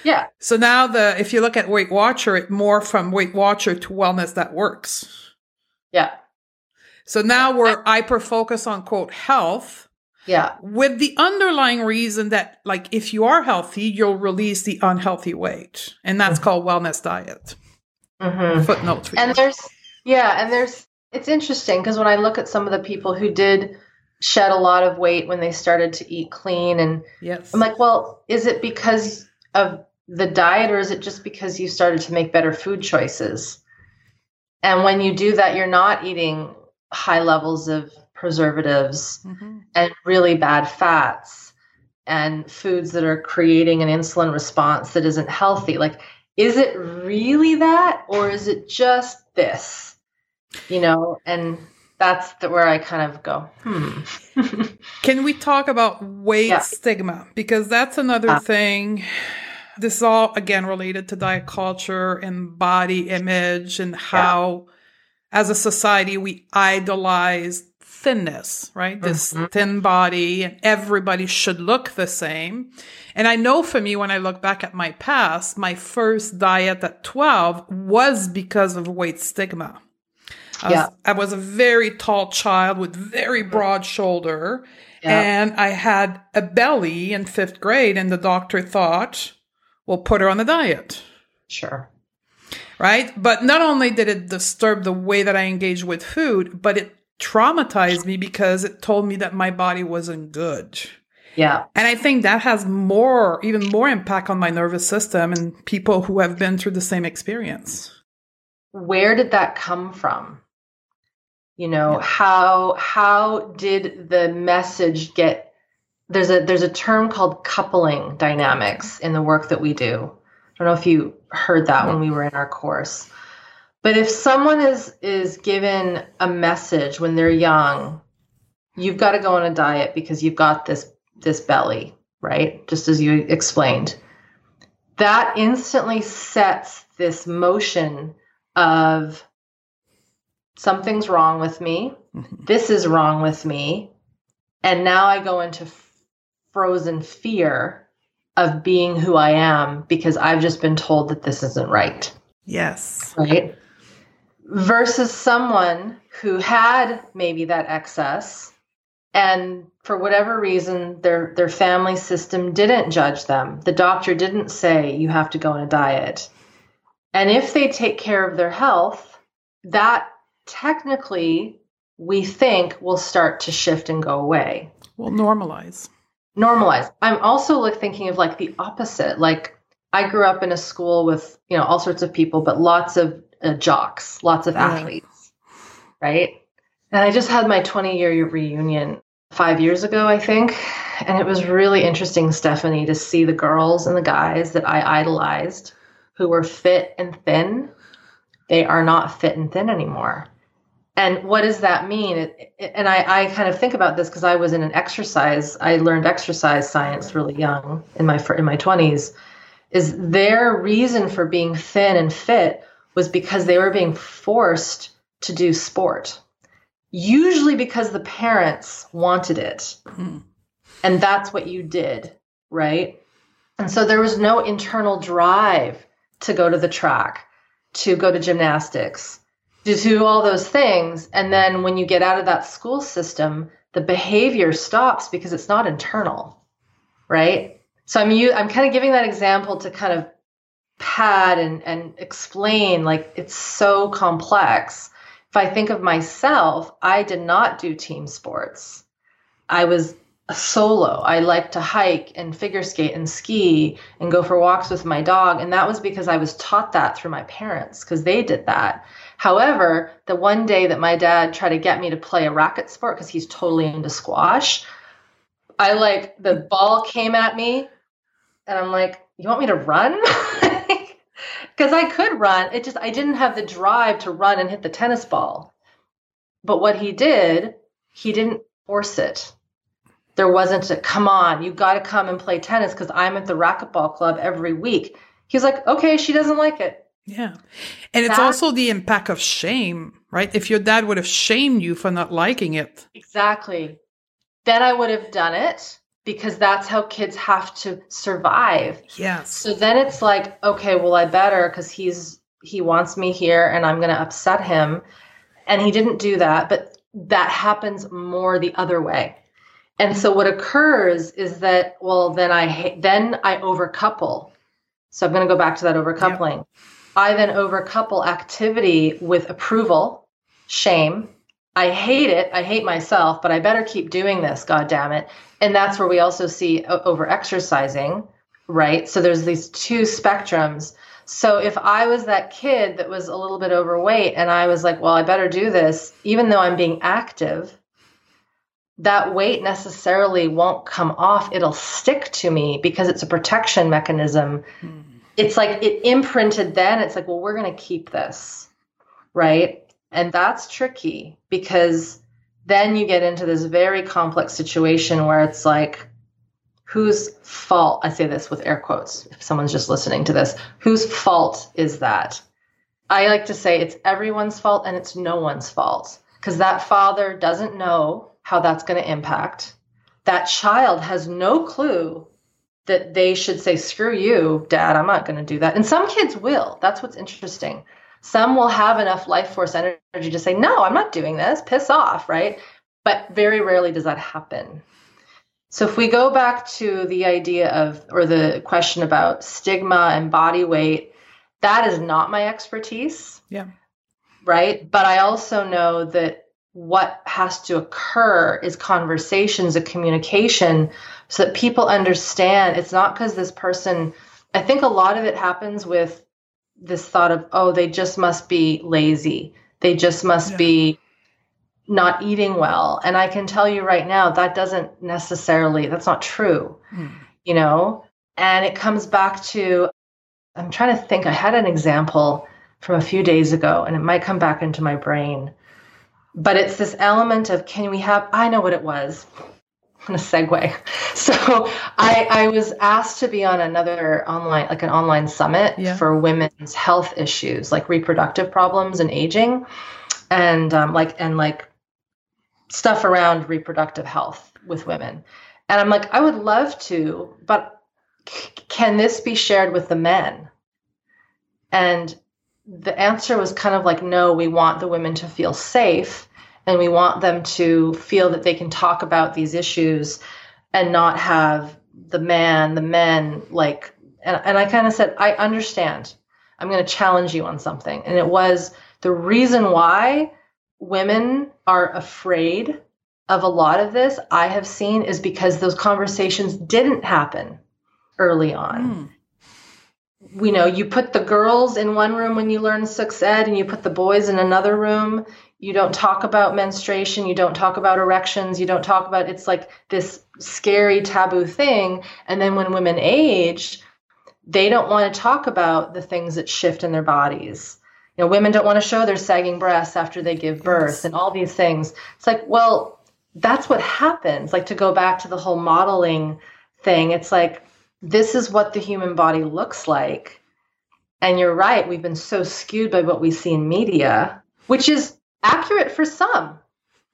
Yeah. So now the if you look at Weight Watcher, it more from Weight Watcher to wellness that works. Yeah. So now we're hyper focus on quote health yeah. With the underlying reason that, like, if you are healthy, you'll release the unhealthy weight. And that's mm-hmm. called wellness diet. Mm-hmm. Footnote. and there's, yeah, and there's, it's interesting because when I look at some of the people who did shed a lot of weight when they started to eat clean, and yes. I'm like, well, is it because of the diet or is it just because you started to make better food choices? And when you do that, you're not eating high levels of preservatives mm-hmm. and really bad fats and foods that are creating an insulin response that isn't healthy. Like, is it really that or is it just this? You know, and that's the, where I kind of go, hmm. Can we talk about weight yeah. stigma? Because that's another uh, thing. This is all again related to diet culture and body image and how, yeah. as a society, we idolize thinness, right? This mm-hmm. thin body and everybody should look the same. And I know for me, when I look back at my past, my first diet at 12 was because of weight stigma. I yeah. Was, I was a very tall child with very broad shoulder yeah. and I had a belly in fifth grade and the doctor thought, well, put her on the diet. Sure right? But not only did it disturb the way that I engage with food, but it traumatized me because it told me that my body wasn't good. Yeah. And I think that has more, even more impact on my nervous system and people who have been through the same experience. Where did that come from? You know, Yeah. how how did the message get there's a there's a term called coupling dynamics in the work that we do. I don't know if you heard that when we were in our course. But if someone is is given a message when they're young, you've got to go on a diet because you've got this this belly, right? Just as you explained. That instantly sets this motion of something's wrong with me. Mhm. This is wrong with me. And now I go into frozen fear of being who I am because I've just been told that this isn't right Yes. right? Versus someone who had maybe that excess and for whatever reason their their family system didn't judge them. The doctor didn't say you have to go on a diet. And if they take care of their health, that technically we think will start to shift and go away Will normalize. Normalize. I'm also like thinking of like the opposite. Like I grew up in a school with you know all sorts of people, but lots of uh, jocks, lots of Yeah. athletes, right? And I just had my 20 year reunion five years ago, I think, and it was really interesting, Stephanie, to see the girls and the guys that I idolized, who were fit and thin. They are not fit and thin anymore. And what does that mean? It, it- and I, I kind of think about this because I was in an exercise. I learned exercise science really young in my in my twenties. Is their reason for being thin and fit was because they were being forced to do sport, usually because the parents wanted it, Mm. and that's what you did, right? And so there was no internal drive to go to the track, to go to gymnastics, to do all those things. And then when you get out of that school system, the behavior stops because it's not internal, right? So I'm u- I'm kind of giving that example to kind of pad and and explain like it's so complex. If I think of myself, I did not do team sports. I was solo. I like to hike and figure skate and ski and go for walks with my dog. And that was because I was taught that through my parents because they did that. However, the one day that my dad tried to get me to play a racket sport because he's totally into squash, I like the ball came at me and I'm like, you want me to run? Because I could run. It just, I didn't have the drive to run and hit the tennis ball. But what he did, he didn't force it. There wasn't a come on, you got to come and play tennis because I'm at the racquetball club every week. He's like, okay, she doesn't like it. Yeah. And it's also the impact of shame, right? If your dad would have shamed you for not liking it. Exactly. Then I would have done it because that's how kids have to survive. Yes. So then it's like, okay, well, I better because he's he wants me here and I'm going to upset him. And he didn't do that, but that happens more the other way. And so what occurs is that, well, then I ha- then I overcouple. So I'm going to go back to that overcoupling. I then overcouple activity with approval, shame. I hate it. I hate myself, but I better keep doing this. God damn it! And that's where we also see over exercising, right? So there's these two spectrums. So if I was that kid that was a little bit overweight and I was like, well, I better do this, even though I'm being active, that weight necessarily won't come off. It'll stick to me because it's a protection mechanism. Mm. It's like it imprinted then. It's like, well, we're going to keep this, right? And that's tricky because then you get into this very complex situation where it's like, whose fault? I say this with air quotes if someone's just listening to this. Whose fault is that? I like to say it's everyone's fault and it's no one's fault because that father doesn't know how that's going to impact. That child has no clue that they should say, screw you, dad, I'm not going to do that. And some kids will. That's what's interesting. Some will have enough life force energy to say, no, I'm not doing this, piss off, right? But very rarely does that happen. So if we go back to the idea of, or the question about stigma and body weight, that is not my expertise. Yeah. Right. But I also know that what has to occur is conversations, a communication, so that people understand it's not because this person, I think a lot of it happens with this thought of, oh, they just must be lazy. They just must Yeah. be not eating well. And I can tell you right now, that doesn't necessarily, that's not true, mm. you know? And it comes back to, I'm trying to think, I had an example from a few days ago, and it might come back into my brain. But it's this element of can we have, I know what it was. I'm going to segue. So I, I was asked to be on another online, like an online summit yeah. for women's health issues, like reproductive problems and aging, and um, like and like stuff around reproductive health with women. And I'm like, I would love to, but can this be shared with the men? And the answer was kind of like, no, we want the women to feel safe and we want them to feel that they can talk about these issues and not have the man, the men, like, and, and I kind of said, I understand. I'm going to challenge you on something. And it was the reason why women are afraid of a lot of this, I have seen, is because those conversations didn't happen early on. Mm you know, you put the girls in one room when you learn sex ed and you put the boys in another room. You don't talk about menstruation. You don't talk about erections. You don't talk about it's like this scary taboo thing. And then when women age, they don't want to talk about the things that shift in their bodies. You know, women don't want to show their sagging breasts after they give birth yes. and all these things. It's like, well, that's what happens. Like to go back to the whole modeling thing, it's like this is what the human body looks like. And you're right, we've been so skewed by what we see in media, which is accurate for some.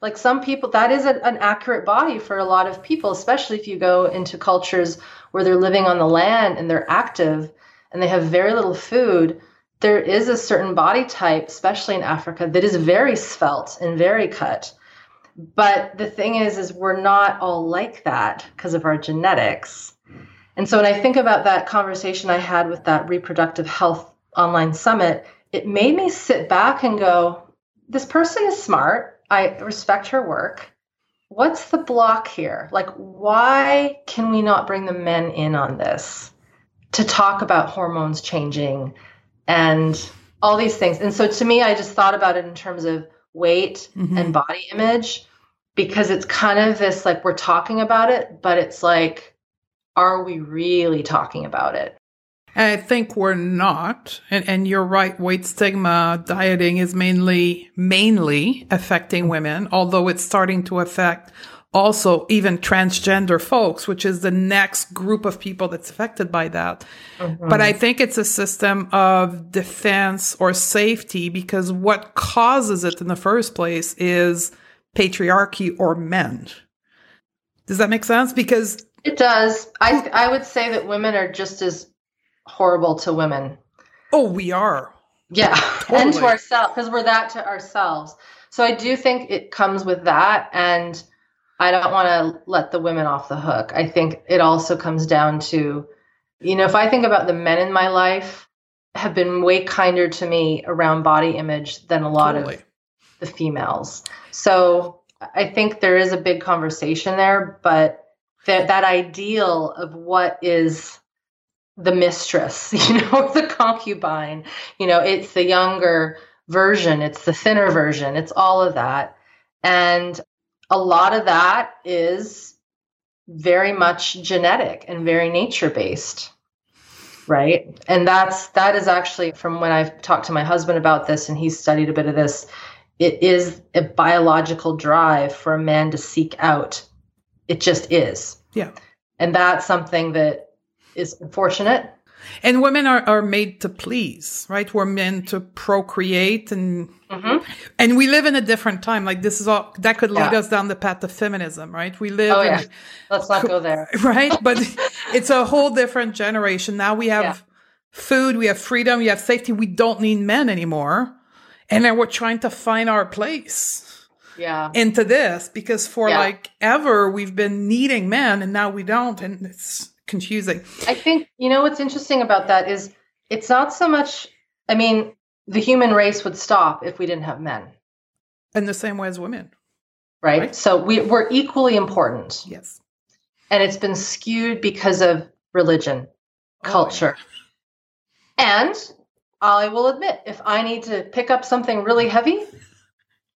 Like some people, that is a, an accurate body for a lot of people, especially if you go into cultures where they're living on the land and they're active and they have very little food. There is a certain body type, especially in Africa, that is very svelte and very cut. But the thing is, is we're not all like that because of our genetics. And so when I think about that conversation I had with that reproductive health online summit, it made me sit back and go, this person is smart. I respect her work. What's the block here? Like, why can we not bring the men in on this to talk about hormones changing and all these things? And so to me, I just thought about it in terms of weight mm-hmm. and body image because it's kind of this like we're talking about it, but it's like, are we really talking about it? I think we're not. And, and you're right. Weight stigma dieting is mainly, mainly affecting women, although it's starting to affect also even transgender folks, which is the next group of people that's affected by that. Mm-hmm. But I think it's a system of defense or safety because what causes it in the first place is patriarchy or men. Does that make sense? Because it does. I I would say that women are just as horrible to women. Oh, we are. Yeah, totally. and to ourselves because we're that to ourselves. So I do think it comes with that, and I don't want to let the women off the hook. I think it also comes down to, you know, if I think about the men in my life have been way kinder to me around body image than a lot totally. of the females. So I think there is a big conversation there, but that that ideal of what is the mistress, you know, the concubine, you know, it's the younger version, it's the thinner version, it's all of that. And a lot of that is very much genetic and very nature based right and that's that is actually from when i've talked to my husband about this and he's studied a bit of this it is a biological drive for a man to seek out it just is. Yeah. And that's something that is unfortunate. And women are, are made to please, right? We're meant to procreate and mm-hmm. and we live in a different time. Like this is all that could lead yeah. us down the path of feminism, right? We live Oh yeah. In, Let's not go there. Right? But it's a whole different generation. Now we have yeah. food, we have freedom, we have safety. We don't need men anymore. And then we're trying to find our place yeah. into this because for yeah. like ever we've been needing men and now we don't and it's confusing. I think you know what's interesting about that is it's not so much I mean the human race would stop if we didn't have men. In the same way as women. Right? right? So we, we're equally important. Yes. And it's been skewed because of religion, oh, culture. Oh, yeah. And I will admit, if I need to pick up something really heavy,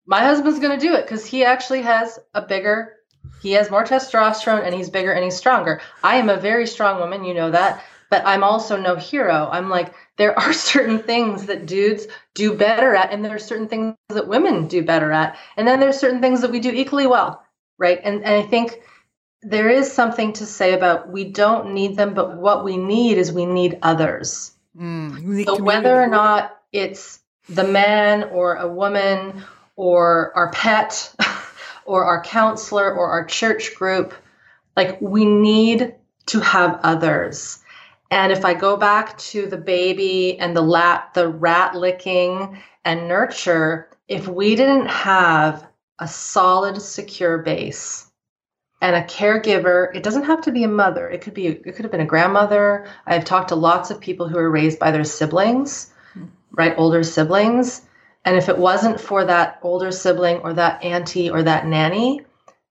my husband's going to do it because he actually has a bigger, he has more testosterone and he's bigger and he's stronger. I am a very strong woman, you know that, but I'm also no hero. I'm like, there are certain things that dudes do better at, and there are certain things that women do better at. And then there's certain things that we do equally well, right? And, and I think there is something to say about we don't need them, but what we need is we need others. Mm, so whether or not it's the man or a woman or our pet or our counselor or our church group. Like we need to have others. And if I go back to the baby and the lat the rat licking and nurture, if we didn't have a solid secure base and a caregiver, it doesn't have to be a mother. It could be it could have been a grandmother. I've talked to lots of people who are raised by their siblings, hmm. right? Older siblings and if it wasn't for that older sibling or that auntie or that nanny,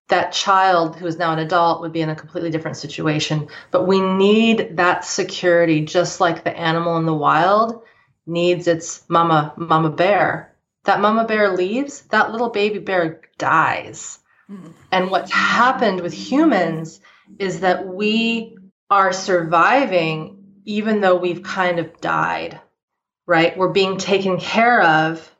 that child who is now an adult would be in a completely different situation. But we need that security, just like the animal in the wild needs its mama, mama bear. That mama bear leaves, that little baby bear dies. Mm-hmm. And what's happened with humans is that we are surviving even though we've kind of died, right? We're being taken care of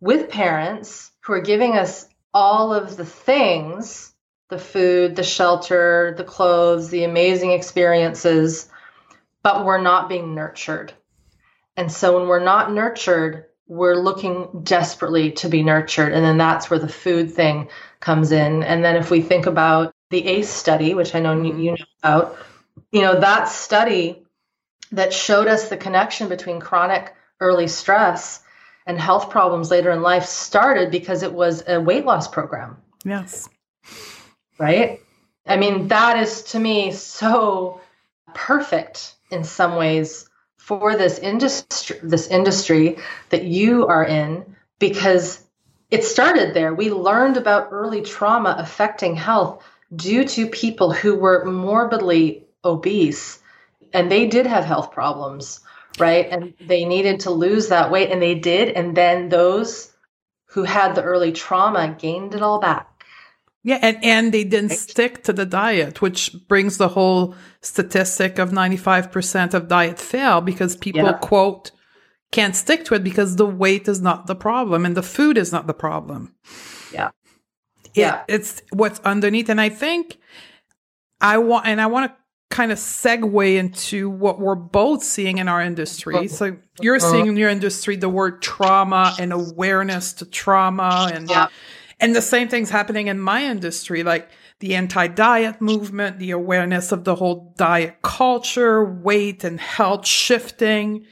with parents who are giving us all of the things the food, the shelter, the clothes, the amazing experiences, but we're not being nurtured. And so when we're not nurtured, we're looking desperately to be nurtured. And then that's where the food thing comes in. And then if we think about the ACE study, which I know you, mm-hmm. you know about, you know, that study that showed us the connection between chronic early stress and health problems later in life started because it was a weight loss program. Yes. Right? I mean, that is to me so perfect in some ways for this industry this industry that you are in because it started there. We learned about early trauma affecting health due to people who were morbidly obese and they did have health problems right? And they needed to lose that weight, and they did. And then those who had the early trauma gained it all back. Yeah, and, and they didn't right. stick to the diet, which brings the whole statistic of 95% of diet fail because people yeah. quote can't stick to it because the weight is not the problem and the food is not the problem. Yeah. It, yeah. It's what's underneath. And I think I want, and I want to kind of segue into what we're both seeing in our industry. So you're uh-huh. seeing in your industry the word trauma and awareness to trauma and yeah. and the same thing's happening in my industry like the anti-diet movement, the awareness of the whole diet culture, weight and health shifting.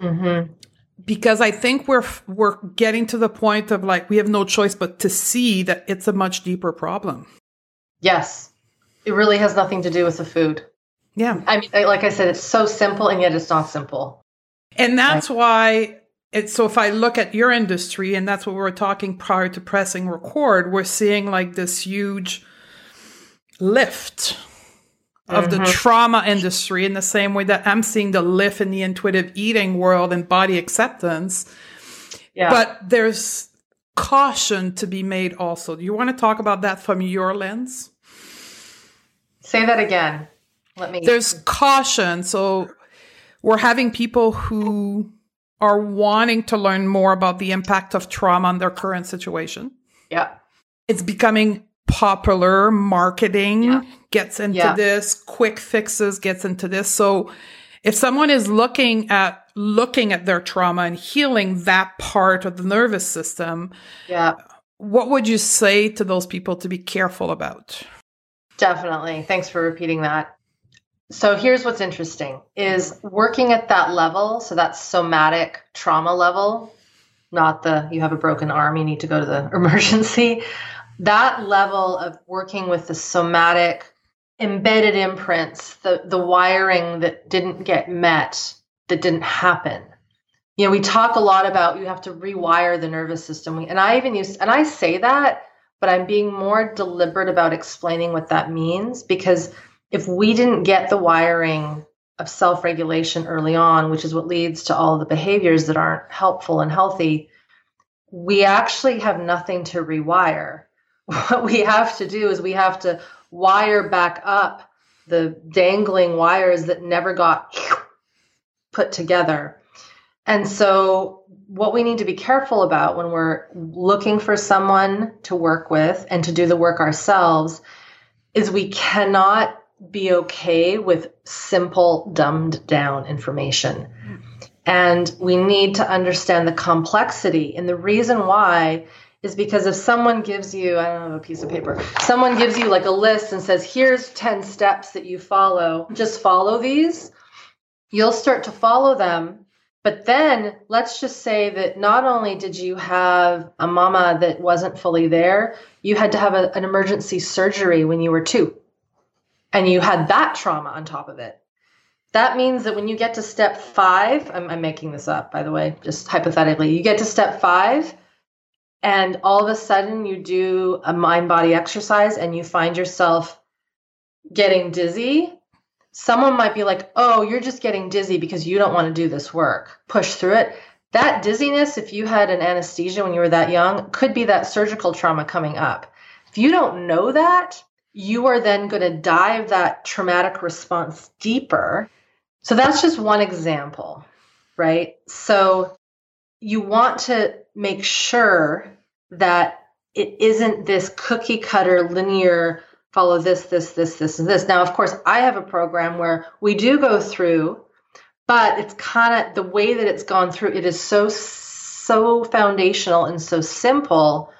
Mm-hmm. Because I think we're we're getting to the point of like we have no choice but to see that it's a much deeper problem. Yes. It really has nothing to do with the food. Yeah. I mean, like I said, it's so simple and yet it's not simple. And that's right. why it's so if I look at your industry, and that's what we were talking prior to pressing record, we're seeing like this huge lift of mm-hmm. the trauma industry in the same way that I'm seeing the lift in the intuitive eating world and body acceptance. Yeah. But there's caution to be made also. Do you want to talk about that from your lens? Say that again. Let me. There's caution. So we're having people who are wanting to learn more about the impact of trauma on their current situation. Yeah. It's becoming popular. Marketing yeah. gets into yeah. this, quick fixes gets into this. So if someone is looking at looking at their trauma and healing that part of the nervous system, yeah. What would you say to those people to be careful about? Definitely. Thanks for repeating that. So here's what's interesting is working at that level, so that somatic trauma level, not the you have a broken arm, you need to go to the emergency. That level of working with the somatic embedded imprints, the the wiring that didn't get met, that didn't happen. You know, we talk a lot about you have to rewire the nervous system. And I even use and I say that, but I'm being more deliberate about explaining what that means because if we didn't get the wiring of self regulation early on, which is what leads to all the behaviors that aren't helpful and healthy, we actually have nothing to rewire. What we have to do is we have to wire back up the dangling wires that never got put together. And so, what we need to be careful about when we're looking for someone to work with and to do the work ourselves is we cannot be okay with simple, dumbed down information. And we need to understand the complexity. And the reason why is because if someone gives you, I don't have a piece of paper, someone gives you like a list and says, here's 10 steps that you follow, just follow these, you'll start to follow them. But then let's just say that not only did you have a mama that wasn't fully there, you had to have a, an emergency surgery when you were two. And you had that trauma on top of it that means that when you get to step five, I'm, I'm, making this up, by the way, just hypothetically, you get to step five, and all of a sudden you do a mind body exercise and you find yourself getting dizzy. Someone might be like, oh, you're just getting dizzy because you don't want to do this work. Push through it. That dizziness, if you had an anesthesia when you were that young, could be that surgical trauma coming up. If you don't know that, you are then going to dive that traumatic response deeper so that's just one example, right? So you want to make sure that it isn't this cookie cutter linear follow this, this, this, this, and this. Now, of course, I have a program where we do go through, but it's kind of the way that it's gone through, it is so, so foundational and so simple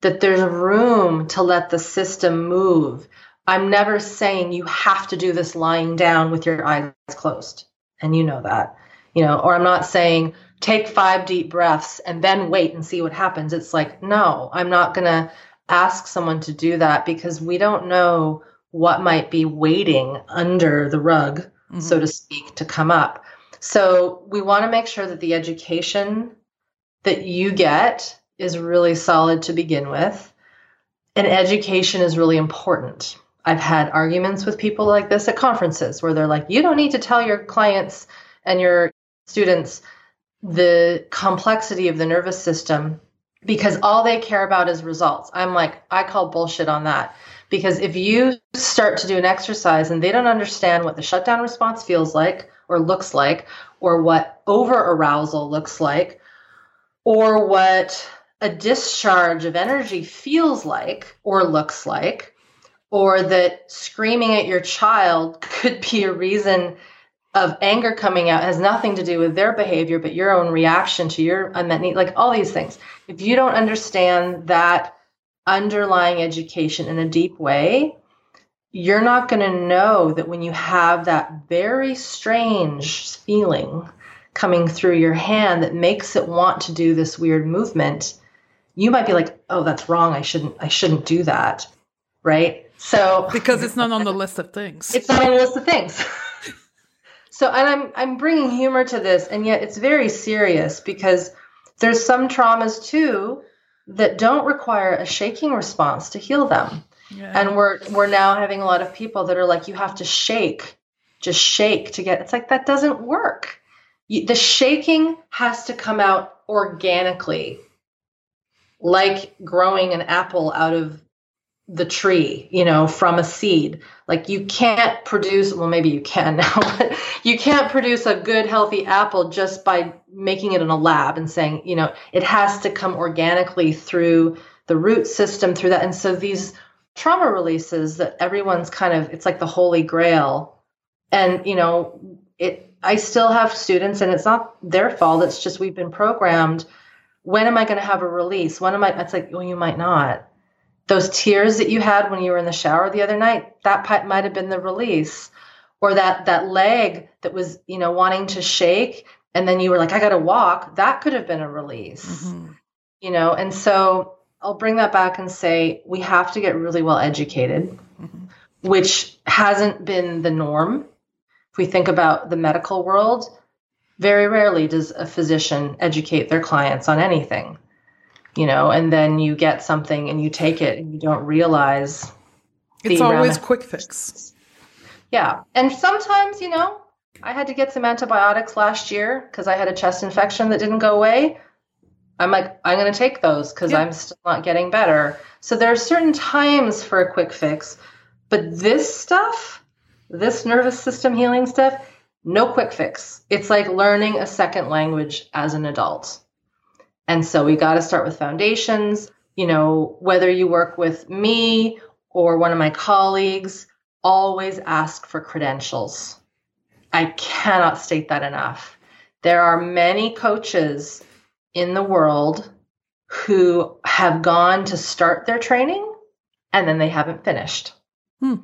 that there's room to let the system move. I'm never saying you have to do this lying down with your eyes closed. And you know that. You know, or I'm not saying take five deep breaths and then wait and see what happens. It's like, no, I'm not going to ask someone to do that because we don't know what might be waiting under the rug, mm-hmm. so to speak, to come up. So we want to make sure that the education that you get is really solid to begin with. And education is really important. I've had arguments with people like this at conferences where they're like, you don't need to tell your clients and your students the complexity of the nervous system because all they care about is results. I'm like, I call bullshit on that. Because if you start to do an exercise and they don't understand what the shutdown response feels like or looks like, or what over arousal looks like, or what a discharge of energy feels like or looks like, or that screaming at your child could be a reason of anger coming out has nothing to do with their behavior but your own reaction to your unmet need like all these things if you don't understand that underlying education in a deep way you're not going to know that when you have that very strange feeling coming through your hand that makes it want to do this weird movement you might be like oh that's wrong i shouldn't i shouldn't do that right so because it's not on the list of things. It's not on the list of things. So and I'm I'm bringing humor to this and yet it's very serious because there's some traumas too that don't require a shaking response to heal them. Yeah. And we're we're now having a lot of people that are like you have to shake, just shake to get. It's like that doesn't work. You, the shaking has to come out organically, like growing an apple out of the tree, you know, from a seed. Like you can't produce, well, maybe you can now, but you can't produce a good, healthy apple just by making it in a lab and saying, you know, it has to come organically through the root system, through that. And so these trauma releases that everyone's kind of, it's like the holy grail. And, you know, it, I still have students and it's not their fault. It's just we've been programmed. When am I going to have a release? When am I? It's like, well, you might not those tears that you had when you were in the shower the other night that might have been the release or that that leg that was you know wanting to shake and then you were like i got to walk that could have been a release mm-hmm. you know and so i'll bring that back and say we have to get really well educated mm-hmm. which hasn't been the norm if we think about the medical world very rarely does a physician educate their clients on anything you know, and then you get something and you take it and you don't realize it's always quick fix. Yeah. And sometimes, you know, I had to get some antibiotics last year because I had a chest infection that didn't go away. I'm like, I'm going to take those because Yeah. I'm still not getting better. So there are certain times for a quick fix, but this stuff, this nervous system healing stuff, no quick fix. It's like learning a second language as an adult. And so we got to start with foundations. You know, whether you work with me or one of my colleagues, always ask for credentials. I cannot state that enough. There are many coaches in the world who have gone to start their training and then they haven't finished. Hmm.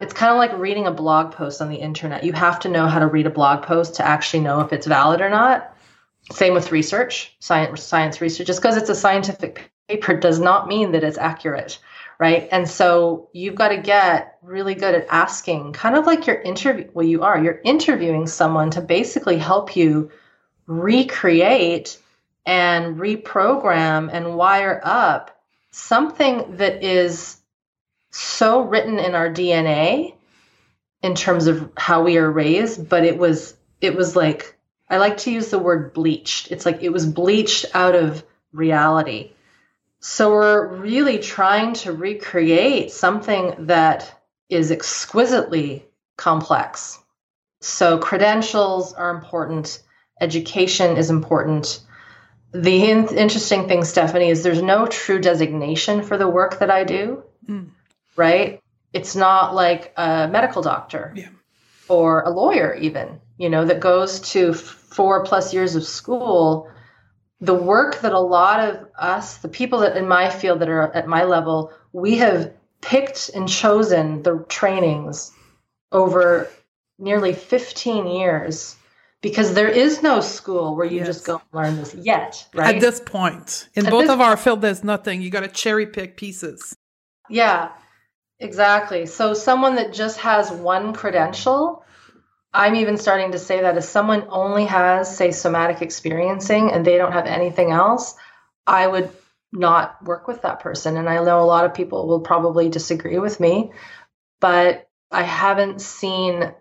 It's kind of like reading a blog post on the internet. You have to know how to read a blog post to actually know if it's valid or not. Same with research, science, science research. Just because it's a scientific paper does not mean that it's accurate, right? And so you've got to get really good at asking, kind of like you're interview. Well, you are. You're interviewing someone to basically help you recreate and reprogram and wire up something that is so written in our DNA in terms of how we are raised, but it was it was like I like to use the word bleached. It's like it was bleached out of reality. So we're really trying to recreate something that is exquisitely complex. So credentials are important, education is important. The in- interesting thing, Stephanie, is there's no true designation for the work that I do, Mm. right? It's not like a medical doctor Yeah. or a lawyer, even, you know, that goes to f- four plus years of school. The work that a lot of us, the people that in my field that are at my level, we have picked and chosen the trainings over nearly 15 years because there is no school where you Yes. just go learn this yet, right? At this point, in At both of our field, there's nothing. You got to cherry pick pieces. Yeah, exactly. So someone that just has one credential, I'm even starting to say that if someone only has, say, somatic experiencing and they don't have anything else, I would not work with that person. And I know a lot of people will probably disagree with me, but I haven't seen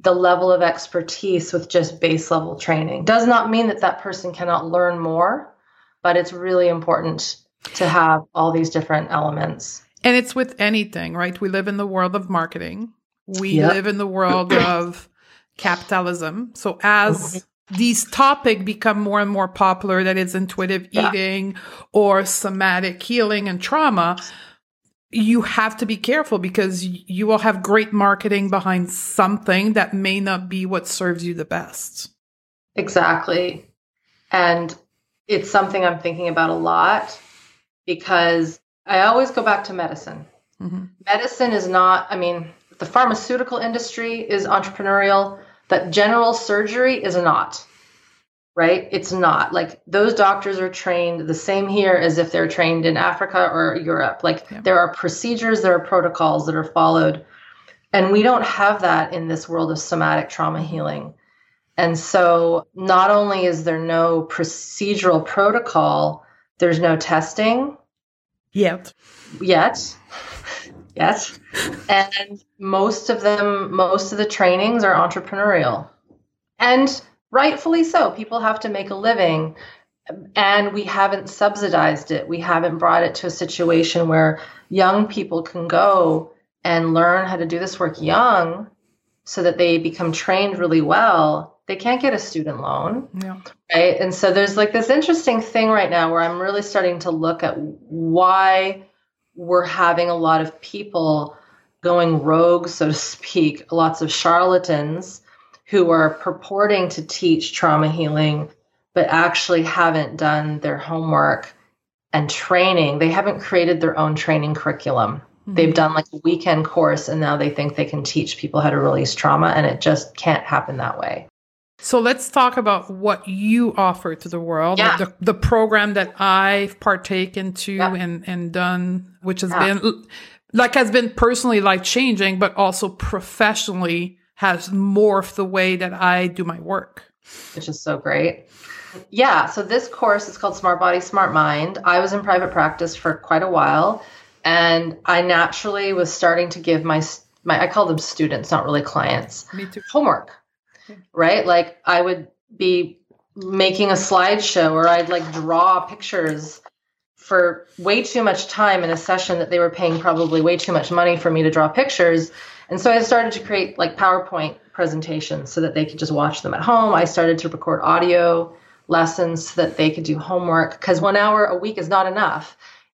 the level of expertise with just base level training. Does not mean that that person cannot learn more, but it's really important to have all these different elements. And it's with anything, right? We live in the world of marketing. We Yep. live in the world of capitalism. So as these topics become more and more popular, that is intuitive eating or somatic healing and trauma, you have to be careful because you will have great marketing behind something that may not be what serves you the best. Exactly. And it's something I'm thinking about a lot because I always go back to medicine. Mhm. Medicine is not, I mean, the pharmaceutical industry is entrepreneurial, but general surgery is not, right? It's not. Like those doctors are trained the same here as if they're trained in Africa or Europe. Like Yeah. there are procedures, there are protocols that are followed. And we don't have that in this world of somatic trauma healing. And so not only is there no procedural protocol, there's no testing Yet. yet. yet. And most of them, most of the trainings are entrepreneurial. And rightfully so. People have to make a living. And we haven't subsidized it. We haven't brought it to a situation where young people can go and learn how to do this work young so that they become trained really well. They can't get a student loan Yeah. right and so there's like this interesting thing right now where i'm really starting to look at why we're having a lot of people going rogue so to speak lots of charlatans who are purporting to teach trauma healing but actually haven't done their homework and training they haven't created their own training curriculum mm-hmm. they've done like a weekend course and now they think they can teach people how to release trauma and it just can't happen that way So let's talk about what you offer to the world. Yeah. The, the program that I've partake into Yeah. and, and done, which has Yeah. been like has been personally life changing, but also professionally has morphed the way that I do my work. which is so great. Yeah, so this course is called Smart Body, Smart Mind. I was in private practice for quite a while, and I naturally was starting to give my my I call them students, not really clients, Me too. homework. Right? Like I would be making a slideshow or I'd like draw pictures for way too much time in a session that they were paying probably way too much money for me to draw pictures. And so I started to create like PowerPoint presentations so that they could just watch them at home. I started to record audio lessons so that they could do homework because one hour a week is not enough.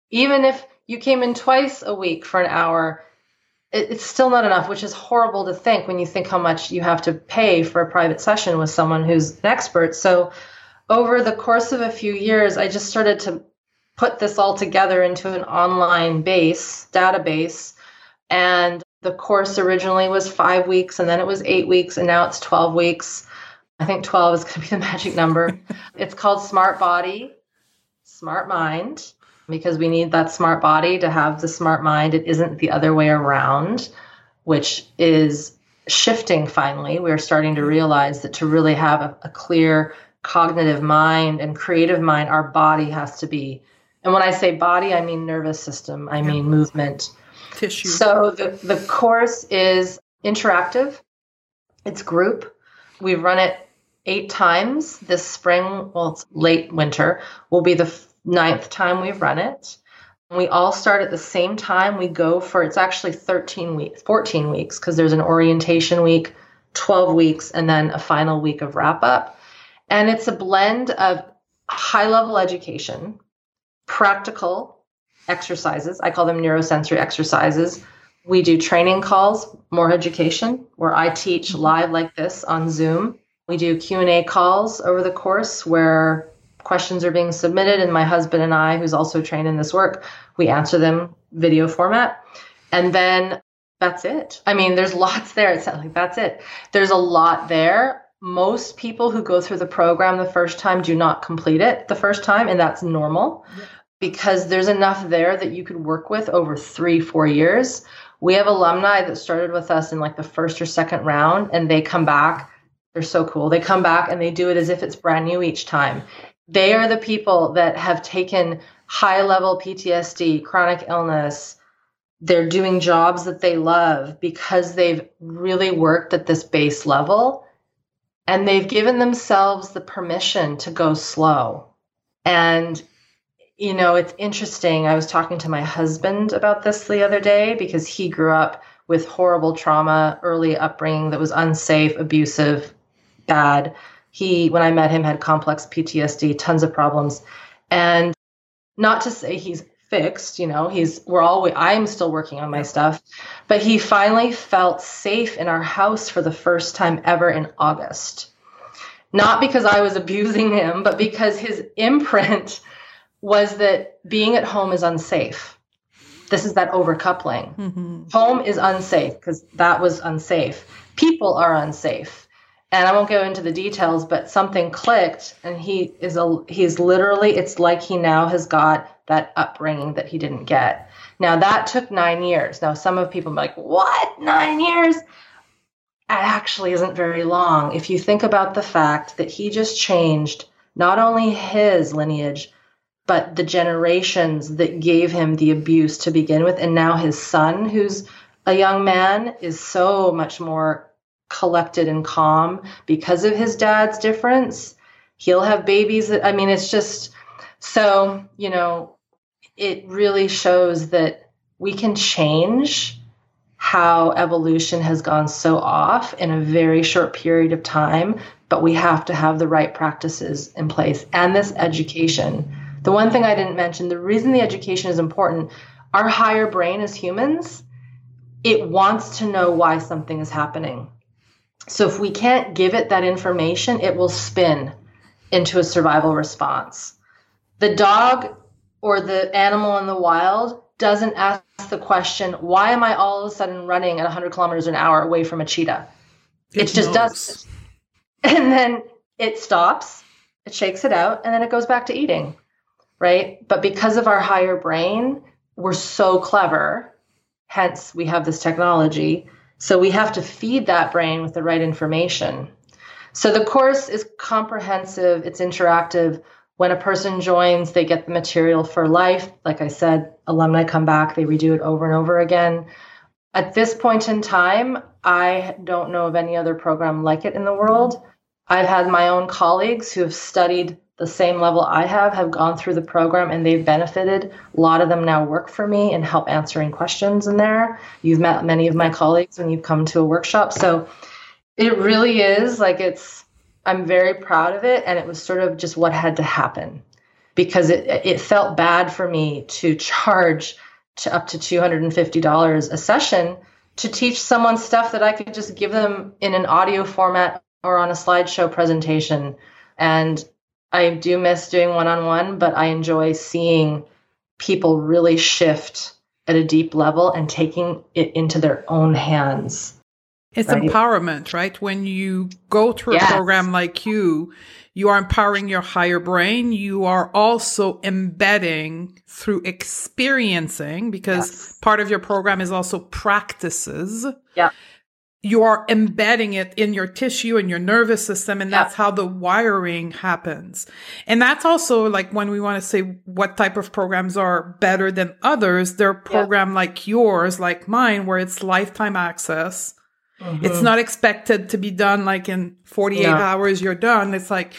Even if you came in twice a week for an hour, it's still not enough, which is horrible to think when you think how much you have to pay for a private session with someone who's an expert. So, over the course of a few years, I just started to put this all together into an online base, database. And the course originally was five weeks, and then it was eight weeks, and now it's 12 weeks. I think 12 is going to be the magic number. it's called Smart Body, Smart Mind because we need that smart body to have the smart mind. It isn't the other way around, which is shifting finally. We're starting to realize that to really have a, a clear cognitive mind and creative mind, our body has to be. And when I say body, I mean nervous system, I mean movement. Tissue. So the, the course is interactive, it's group. We've run it eight times this spring. Well, it's late winter, will be the ninth time we've run it. We all start at the same time. We go for it's actually 13 weeks, 14 weeks, because there's an orientation week, 12 weeks, and then a final week of wrap up. And it's a blend of high level education, practical exercises. I call them neurosensory exercises. We do training calls, more education, where I teach mm-hmm. live like this on Zoom. We do Q&A calls over the course where questions are being submitted and my husband and I who's also trained in this work we answer them video format and then that's it i mean there's lots there it's like that's it there's a lot there most people who go through the program the first time do not complete it the first time and that's normal yeah. because there's enough there that you could work with over three four years we have alumni that started with us in like the first or second round and they come back they're so cool. They come back and they do it as if it's brand new each time. They are the people that have taken high level PTSD, chronic illness. They're doing jobs that they love because they've really worked at this base level and they've given themselves the permission to go slow. And, you know, it's interesting. I was talking to my husband about this the other day because he grew up with horrible trauma, early upbringing that was unsafe, abusive, bad he when i met him had complex ptsd tons of problems and not to say he's fixed you know he's we're all i'm still working on my stuff. But he finally felt safe in our house for the first time ever in august. Not because i was abusing him but because his imprint was that being at home is unsafe. This is that overcoupling. Mm-hmm. home is unsafe because that was unsafe. People are unsafe. And I won't go into the details, but something clicked, and he is a he's literally it's like he now has got that upbringing that he didn't get. Now that took nine years. Now some of people are like, what nine years? It actually isn't very long. If you think about the fact that he just changed not only his lineage, but the generations that gave him the abuse to begin with, and now his son, who's a young man, is so much more collected and calm because of his dad's difference. He'll have babies. That, I mean, it's just so, you know, it really shows that we can change how evolution has gone so off in a very short period of time, but we have to have the right practices in place and this education. The one thing I didn't mention, the reason the education is important, our higher brain as humans, it wants to know why something is happening. So if we can't give it that information, it will spin into a survival response. The dog or the animal in the wild doesn't ask the question, why am I all of a sudden running at 100 kilometers an hour away from a cheetah? It, it just does. And then it stops, it shakes it out, and then it goes back to eating, right? But because of our higher brain, we're so clever, hence we have this technology so we have to feed that brain with the right information. So the course is comprehensive, it's interactive. When a person joins, they get the material for life. Like I said, alumni come back, they redo it over and over again. At this point in time, I don't know of any other program like it in the world. I've had my own colleagues who have studied the same level I have have gone through the program and they've benefited. A lot of them now work for me and help answering questions in there. You've met many of my colleagues when you've come to a workshop. So it really is like it's I'm very proud of it and it was sort of just what had to happen because it it felt bad for me to charge to up to $250 a session to teach someone stuff that I could just give them in an audio format or on a slideshow presentation. And I do miss doing one on one, but I enjoy seeing people really shift at a deep level and taking it into their own hands. It's right? empowerment, right? When you go through yes. a program like you, you are empowering your higher brain. You are also embedding through experiencing because yes. part of your program is also practices. Yeah you are embedding it in your tissue and your nervous system and that's how the wiring happens and that's also like when we want to say what type of programs are better than others they're program like yours like mine where it's lifetime access mm-hmm. it's not expected to be done like in 48 hours you're done it's like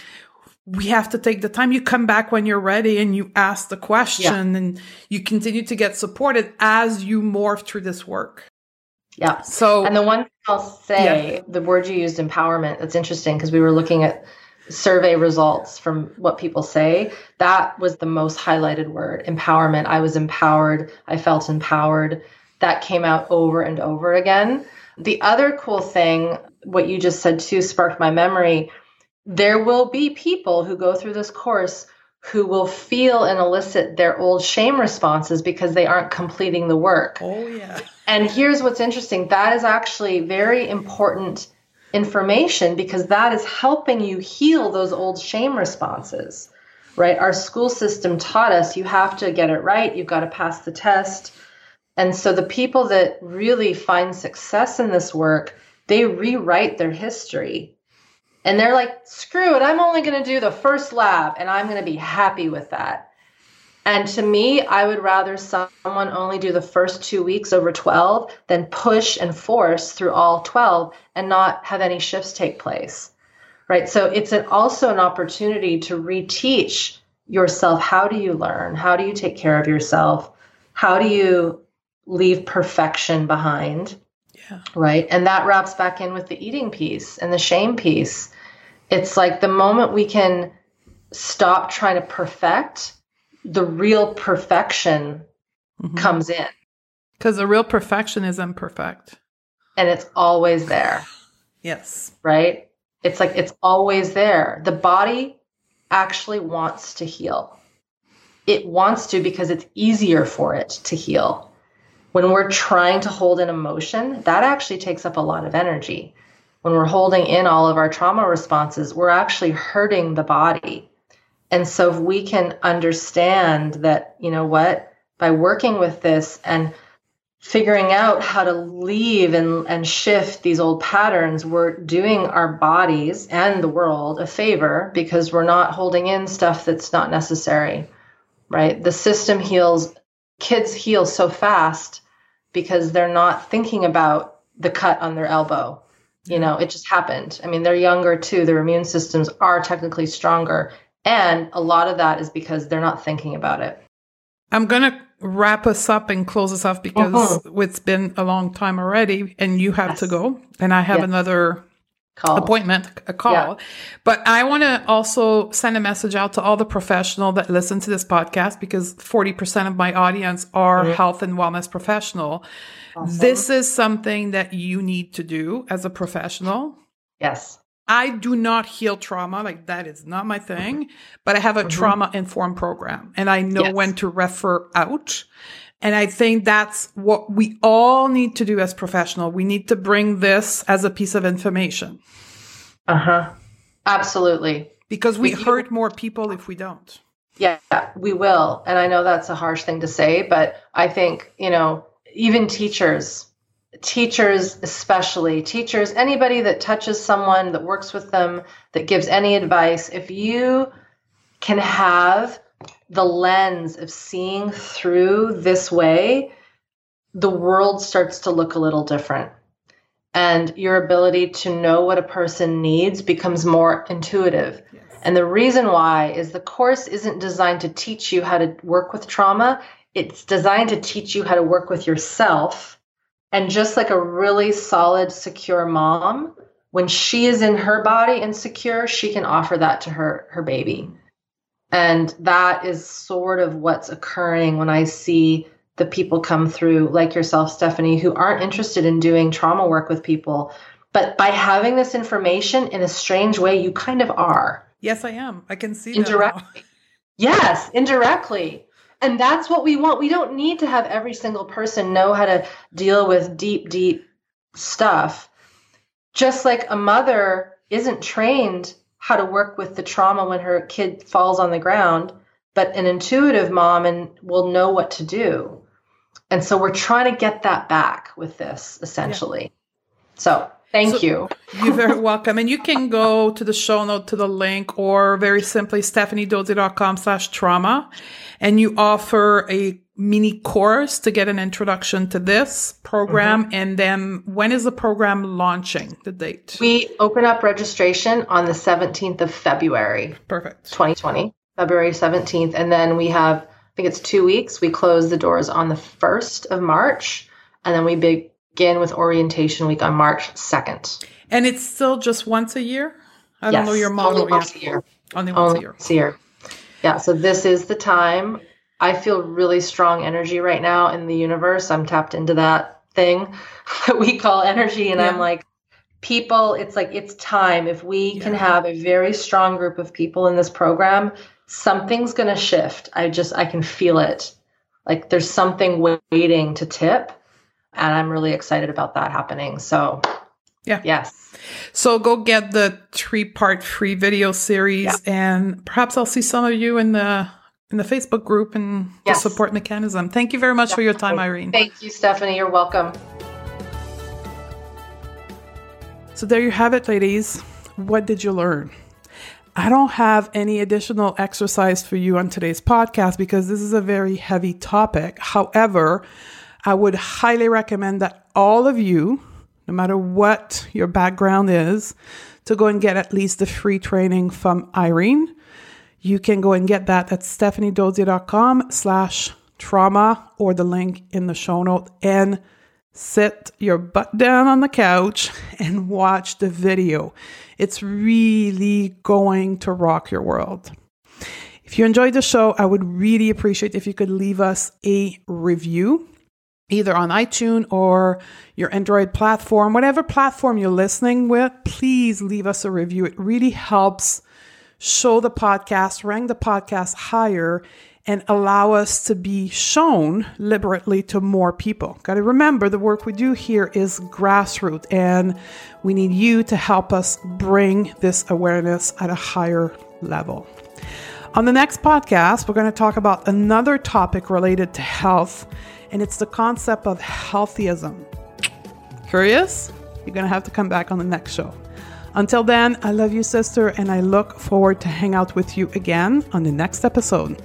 we have to take the time you come back when you're ready and you ask the question yeah. and you continue to get supported as you morph through this work yeah. So, and the one thing I'll say, yeah. the word you used, empowerment, that's interesting because we were looking at survey results from what people say. That was the most highlighted word empowerment. I was empowered. I felt empowered. That came out over and over again. The other cool thing, what you just said too, sparked my memory. There will be people who go through this course who will feel and elicit their old shame responses because they aren't completing the work. Oh, yeah. And here's what's interesting that is actually very important information because that is helping you heal those old shame responses, right? Our school system taught us you have to get it right, you've got to pass the test. And so the people that really find success in this work, they rewrite their history. And they're like, screw it, I'm only going to do the first lab and I'm going to be happy with that. And to me, I would rather someone only do the first two weeks over 12 than push and force through all 12 and not have any shifts take place. Right. So it's an, also an opportunity to reteach yourself how do you learn? How do you take care of yourself? How do you leave perfection behind? Yeah. Right. And that wraps back in with the eating piece and the shame piece. It's like the moment we can stop trying to perfect the real perfection mm-hmm. comes in. Because the real perfection is imperfect. And it's always there. yes. Right? It's like it's always there. The body actually wants to heal. It wants to because it's easier for it to heal. When we're trying to hold an emotion, that actually takes up a lot of energy. When we're holding in all of our trauma responses, we're actually hurting the body and so if we can understand that, you know what, by working with this and figuring out how to leave and, and shift these old patterns, we're doing our bodies and the world a favor because we're not holding in stuff that's not necessary, right? The system heals, kids heal so fast because they're not thinking about the cut on their elbow. You know, it just happened. I mean, they're younger too. Their immune systems are technically stronger. And a lot of that is because they're not thinking about it. I'm going to wrap us up and close us off because uh-huh. it's been a long time already and you have yes. to go and I have yes. another call. appointment, a call. Yeah. But I want to also send a message out to all the professional that listen to this podcast because 40% of my audience are mm-hmm. health and wellness professional. Awesome. This is something that you need to do as a professional. Yes. I do not heal trauma. Like that is not my thing, but I have a mm-hmm. trauma informed program and I know yes. when to refer out. And I think that's what we all need to do as professional. We need to bring this as a piece of information. Uh huh. Absolutely. Because we, we hurt more people if we don't. Yeah, we will. And I know that's a harsh thing to say, but I think, you know, even teachers, teachers especially teachers anybody that touches someone that works with them that gives any advice if you can have the lens of seeing through this way the world starts to look a little different and your ability to know what a person needs becomes more intuitive. Yes. And the reason why is the course isn't designed to teach you how to work with trauma, it's designed to teach you how to work with yourself. And just like a really solid, secure mom, when she is in her body and secure, she can offer that to her her baby. And that is sort of what's occurring when I see the people come through, like yourself, Stephanie, who aren't interested in doing trauma work with people. But by having this information in a strange way, you kind of are. Yes, I am. I can see indirectly. Yes, indirectly. And that's what we want. We don't need to have every single person know how to deal with deep, deep stuff. Just like a mother isn't trained how to work with the trauma when her kid falls on the ground, but an intuitive mom and will know what to do. And so we're trying to get that back with this essentially. Yeah. So Thank so you. you're very welcome. And you can go to the show note to the link or very simply stephaniedodier.com slash trauma. And you offer a mini course to get an introduction to this program. Mm-hmm. And then when is the program launching? The date? We open up registration on the 17th of February. Perfect. 2020, February 17th. And then we have, I think it's two weeks. We close the doors on the 1st of March. And then we begin with orientation week on March 2nd. And it's still just once a year? I yes, don't know your model. Only once yet. a year. Only once only a year. Once a year. Yeah, so this is the time I feel really strong energy right now in the universe. I'm tapped into that thing that we call energy. And yeah. I'm like, people, it's like, it's time. If we yeah. can have a very strong group of people in this program, something's going to shift. I just, I can feel it. Like there's something waiting to tip. And I'm really excited about that happening. So, yeah. Yes. So go get the three part free video series yeah. and perhaps I'll see some of you in the in the Facebook group and yes. the support mechanism. Thank you very much Definitely. for your time, Irene. Thank you, Stephanie. You're welcome. So there you have it, ladies. What did you learn? I don't have any additional exercise for you on today's podcast because this is a very heavy topic. However, I would highly recommend that all of you, no matter what your background is, to go and get at least the free training from Irene you can go and get that at stephaniedodier.com slash trauma or the link in the show note and sit your butt down on the couch and watch the video. It's really going to rock your world. If you enjoyed the show, I would really appreciate if you could leave us a review, either on iTunes or your Android platform, whatever platform you're listening with, please leave us a review. It really helps show the podcast, rank the podcast higher, and allow us to be shown liberally to more people. Got to remember the work we do here is grassroots, and we need you to help us bring this awareness at a higher level. On the next podcast, we're going to talk about another topic related to health, and it's the concept of healthyism. Curious? You're going to have to come back on the next show. Until then, I love you, sister, and I look forward to hang out with you again on the next episode.